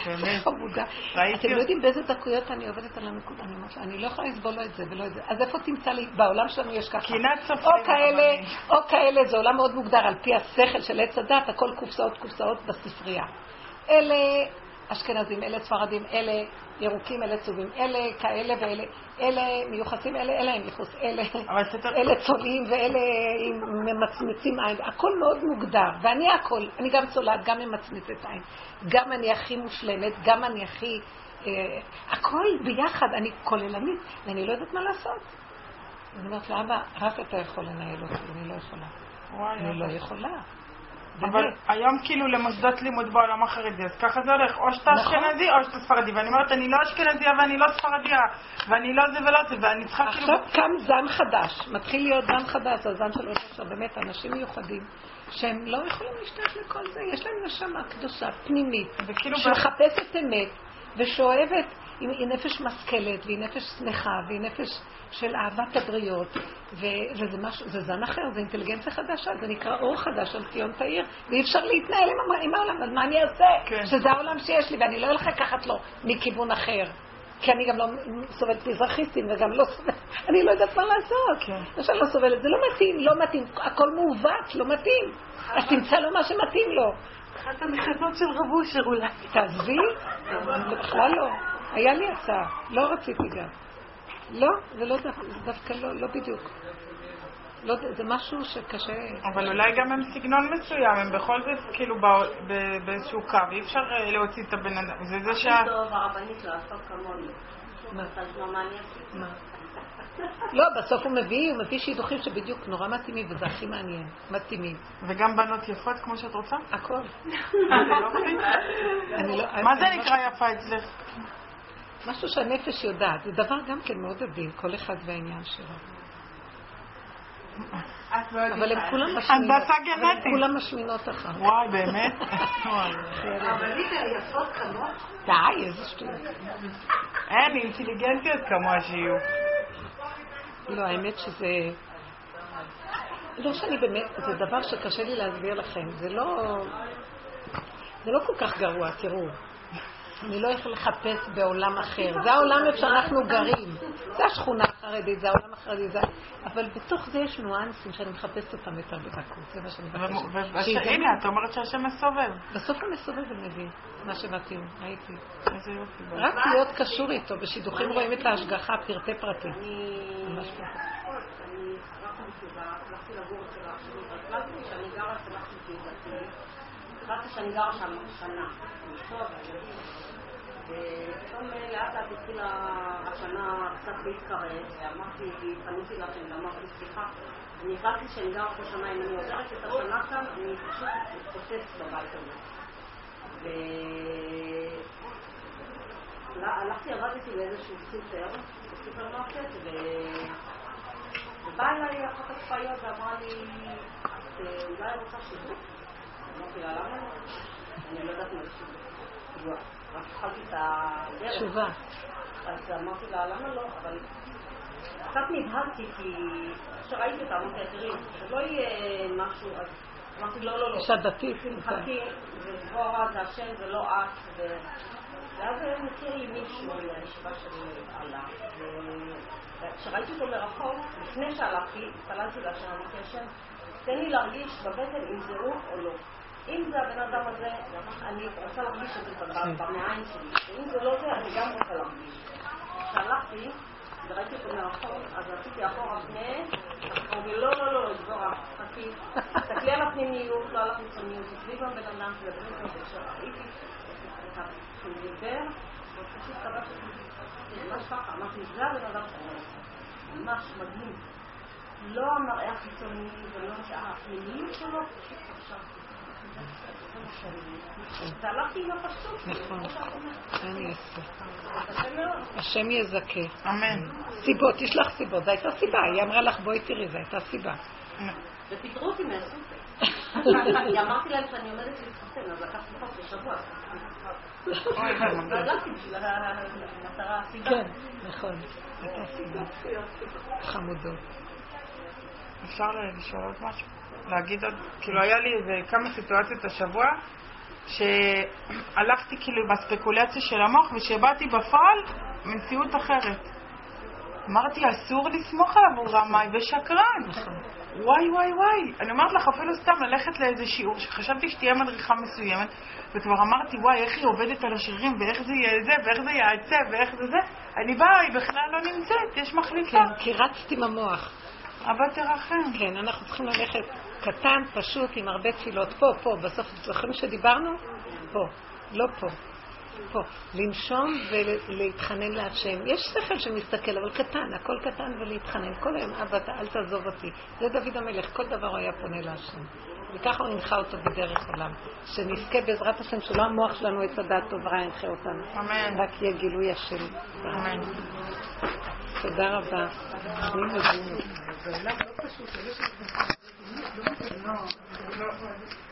באמת. חמודה. אתם אותך. יודעים באיזה דקויות אני עובדת על הנקודה? אני אומרת אני לא יכולה לסבול לא את זה ולא את זה. אז איפה תמצא לי? בעולם שלנו יש ככה. קנאת סופרים או כאלה. או כאלה, זה עולם מאוד מוגדר על פי השכל של עץ הדת, הכל קופסאות קופסאות בספרייה. אלה אשכנזים, אלה ספרדים, אלה ירוקים, אלה צהובים, אלה כאלה ואלה, אלה מיוחסים, אלה, אלה עם ייחוס, אלה, צולעים ואלה ממצמצים עין, הכל מאוד מוגדר, ואני הכל, אני גם צולעת, גם ממצמצת עין, גם אני הכי מושלמת, גם אני הכי, אה, הכל ביחד, אני כוללנית, ואני לא יודעת מה לעשות. אני אומרת לו, אבא, רק אתה יכול לנהל אותי, אני לא יכולה. וואי, אני לא יכולה. אבל. היום כאילו למוסדות לימוד בעולם החרדי, אז ככה זה הולך, או שאתה נכון. אשכנזי או שאתה ספרדי, ואני אומרת, אני לא אשכנזיה ואני לא ספרדיה, ואני לא זה ולא זה, ואני צריכה כאילו... עכשיו קם זן חדש, מתחיל להיות זן חדש, הזן של ראש השנה, באמת אנשים מיוחדים, שהם לא יכולים להשתייך לכל זה, יש להם נשמה קדושה, פנימית, שמחפשת אמת, ושאוהבת, היא היא נפש משכלת, והיא נפש שמחה, והיא נפש של אהבת הבריות, ו- וזה משהו, זה זן אחר, זה אינטליגנציה חדשה, זה נקרא אור חדש על ציון תאיר, ואי אפשר להתנהל עם, עם העולם, אז מה אני אעשה? כן. שזה העולם שיש לי, ואני לא הולך לקחת לו מכיוון אחר. כי אני גם לא סובלת מזרחיסטים וגם לא סובלת, <laughs> אני לא יודעת מה לעשות. כן. שאני לא סובלת, זה לא מתאים, לא מתאים, הכל מעוות, לא מתאים. אז תמצא לו מה שמתאים לו. אחת המכנות של רב אושר אולי. תעזבי, בכלל לא. היה לי הצעה, לא רציתי גם. לא, זה לא דווקא, לא, לא בדיוק. לא, זה משהו שקשה. אבל אולי גם הם סגנון מסוים, הם בכל זאת כאילו בא- ב- באיזשהו קו, אי אפשר אה, להוציא את הבן אדם, זה זה שה... טוב הרבנית כמוני. מה? מה? מה? לא, בסוף הוא מביא, הוא מביא שידוכים שבדיוק נורא מתאימים, וזה הכי מעניין. מתאימים. וגם בנות יפות כמו שאת רוצה? הכל. אני לא- מה זה נקרא יפה אצלך? משהו שהנפש יודעת. זה דבר גם כן מאוד עדין, כל אחד והעניין שלו. לא אבל הם כולם משמינות. הם. כולם משמינות אחר. וואי, באמת? <laughs> אבל ליטה יפות כמוך? די, איזה שטויות. אין, אינטליגנטיות כמוה שיהיו. לא, האמת שזה... לא שאני באמת, זה דבר שקשה לי להסביר לכם. זה לא... זה לא כל כך גרוע, תראו. אני לא יכולה לחפש בעולם אחר. זה העולם איפה שאנחנו גרים. זה השכונה החרדית, זה העולם החרדי, זה... אבל בתוך זה יש ניואנסים שאני מחפשת אותם יותר בדקות. זה מה שאני מבקשת. הנה, את אומרת שהשם מסובב. בסוף הוא מסובב ומביא מה שמתאים, ראיתי. איזה יופי. רק להיות קשור איתו, בשידוכים רואים את ההשגחה פרטי פרטי. אני... ממש ככה. אני חזרתי מסביבה, הלכתי לגור אצל אח שלי, והחלטתי שאני גרה אצל אח שלי דתי. החלטתי שאני גרה שם שנה, עם אשתו והילדים. ופתאום לאט לאט התחילה השנה קצת להתקרב, ואמרתי, פניתי לה שאני אמרתי, סליחה, אני החלטתי שאני גרה פה שנה, אם אני עוברת את השנה כאן, אני פשוט מתפוצץ בבית הזה. ו... לא, הלכתי, עבדתי באיזשהו סופר, בסופרמרקט, ו... ובאה אליי אחת הקופאיות ואמרה לי, את אה, אולי רוצה שידוך? אמרתי לה, למה? אני לא יודעת מה זה שידוך. תשובה. אז אמרתי לה, למה לא? אבל קצת נבהלתי, כי כשראיתי אותה, אמרתי תראי, שלא יהיה משהו, אז אמרתי, לא, לא, לא. אישה דתית. חכי, זה דבורה, זה השם, זה לא את. ואז מכיר לי מישהו מהישיבה שלי עלה. וכשראיתי אותו מרחוק, לפני שהלכתי, התפללתי להשם, אמרתי השם, תן לי להרגיש בבטן אם זה הוא או לא. אם זה הבן אדם הזה, אני רוצה להרגיש את זה כן. במעיים שלי. ואם זה לא זה, אני גם רוצה להרגיש. כשהלכתי, וראיתי אותו מרחוק, אז רציתי אחורה פנה, אמרתי, לא, לא, לא, דבורה, חכי, תסתכלי על הפנימיות, לא על החיצוניות, תסתכלי בבן אדם, תדברי איתו, וכשראיתי שהוא דיבר, פשוט קבעתי, ממש ככה, אמרתי, זה הבן אדם שאני רוצה. ממש מדהים. לא המראה החיצוני ולא הפנימיות שלו, פשוט. זה עם. נכון. השם יזכה. אמן. סיבות, יש לך סיבות. זו הייתה סיבה. היא אמרה לך, בואי תראי, זו הייתה סיבה. ופיטרו אותי מהסופר. <laughs> אני אמרתי להם שאני עומדת להתחתן, אז לקחתי לא המטרה, הסיבה. כן, נכון. הייתה סיבה. חמודות. אפשר לשאול עוד משהו? להגיד עוד, כאילו היה לי איזה כמה סיטואציות השבוע שהלכתי כאילו בספקולציה של המוח ושבאתי בפועל מציאות אחרת. אמרתי, אסור לסמוך עליו, הוא רמאי ושקרן. נכון. וואי וואי וואי. אני אומרת לך, אפילו סתם ללכת לאיזה שיעור שחשבתי שתהיה מדריכה מסוימת, וכבר אמרתי, וואי, איך היא עובדת על השרירים, ואיך זה יהיה זה, ואיך זה יעצב, ואיך זה זה. אני באה, היא בכלל לא נמצאת, יש מחליפה. כן, כי רצת עם המוח. אבא תרחם. כן, אנחנו צריכים ללכת קטן, פשוט, עם הרבה תפילות. פה, פה, בסוף, זוכרים שדיברנו? פה, לא פה. פה. לנשום ולהתחנן להשם. יש שכל שמסתכל, אבל קטן, הכל קטן ולהתחנן. כל היום, אבא, אל תעזוב אותי. זה דוד המלך, כל דבר הוא היה פונה להשם. וככה הוא הנחה אותו בדרך עולם. שנזכה בעזרת השם, שלא המוח שלנו עץ הדעת טוב רע ינחה אותנו. אמן. רק יהיה גילוי השם. אמן. תודה רבה. 有点冷，有点。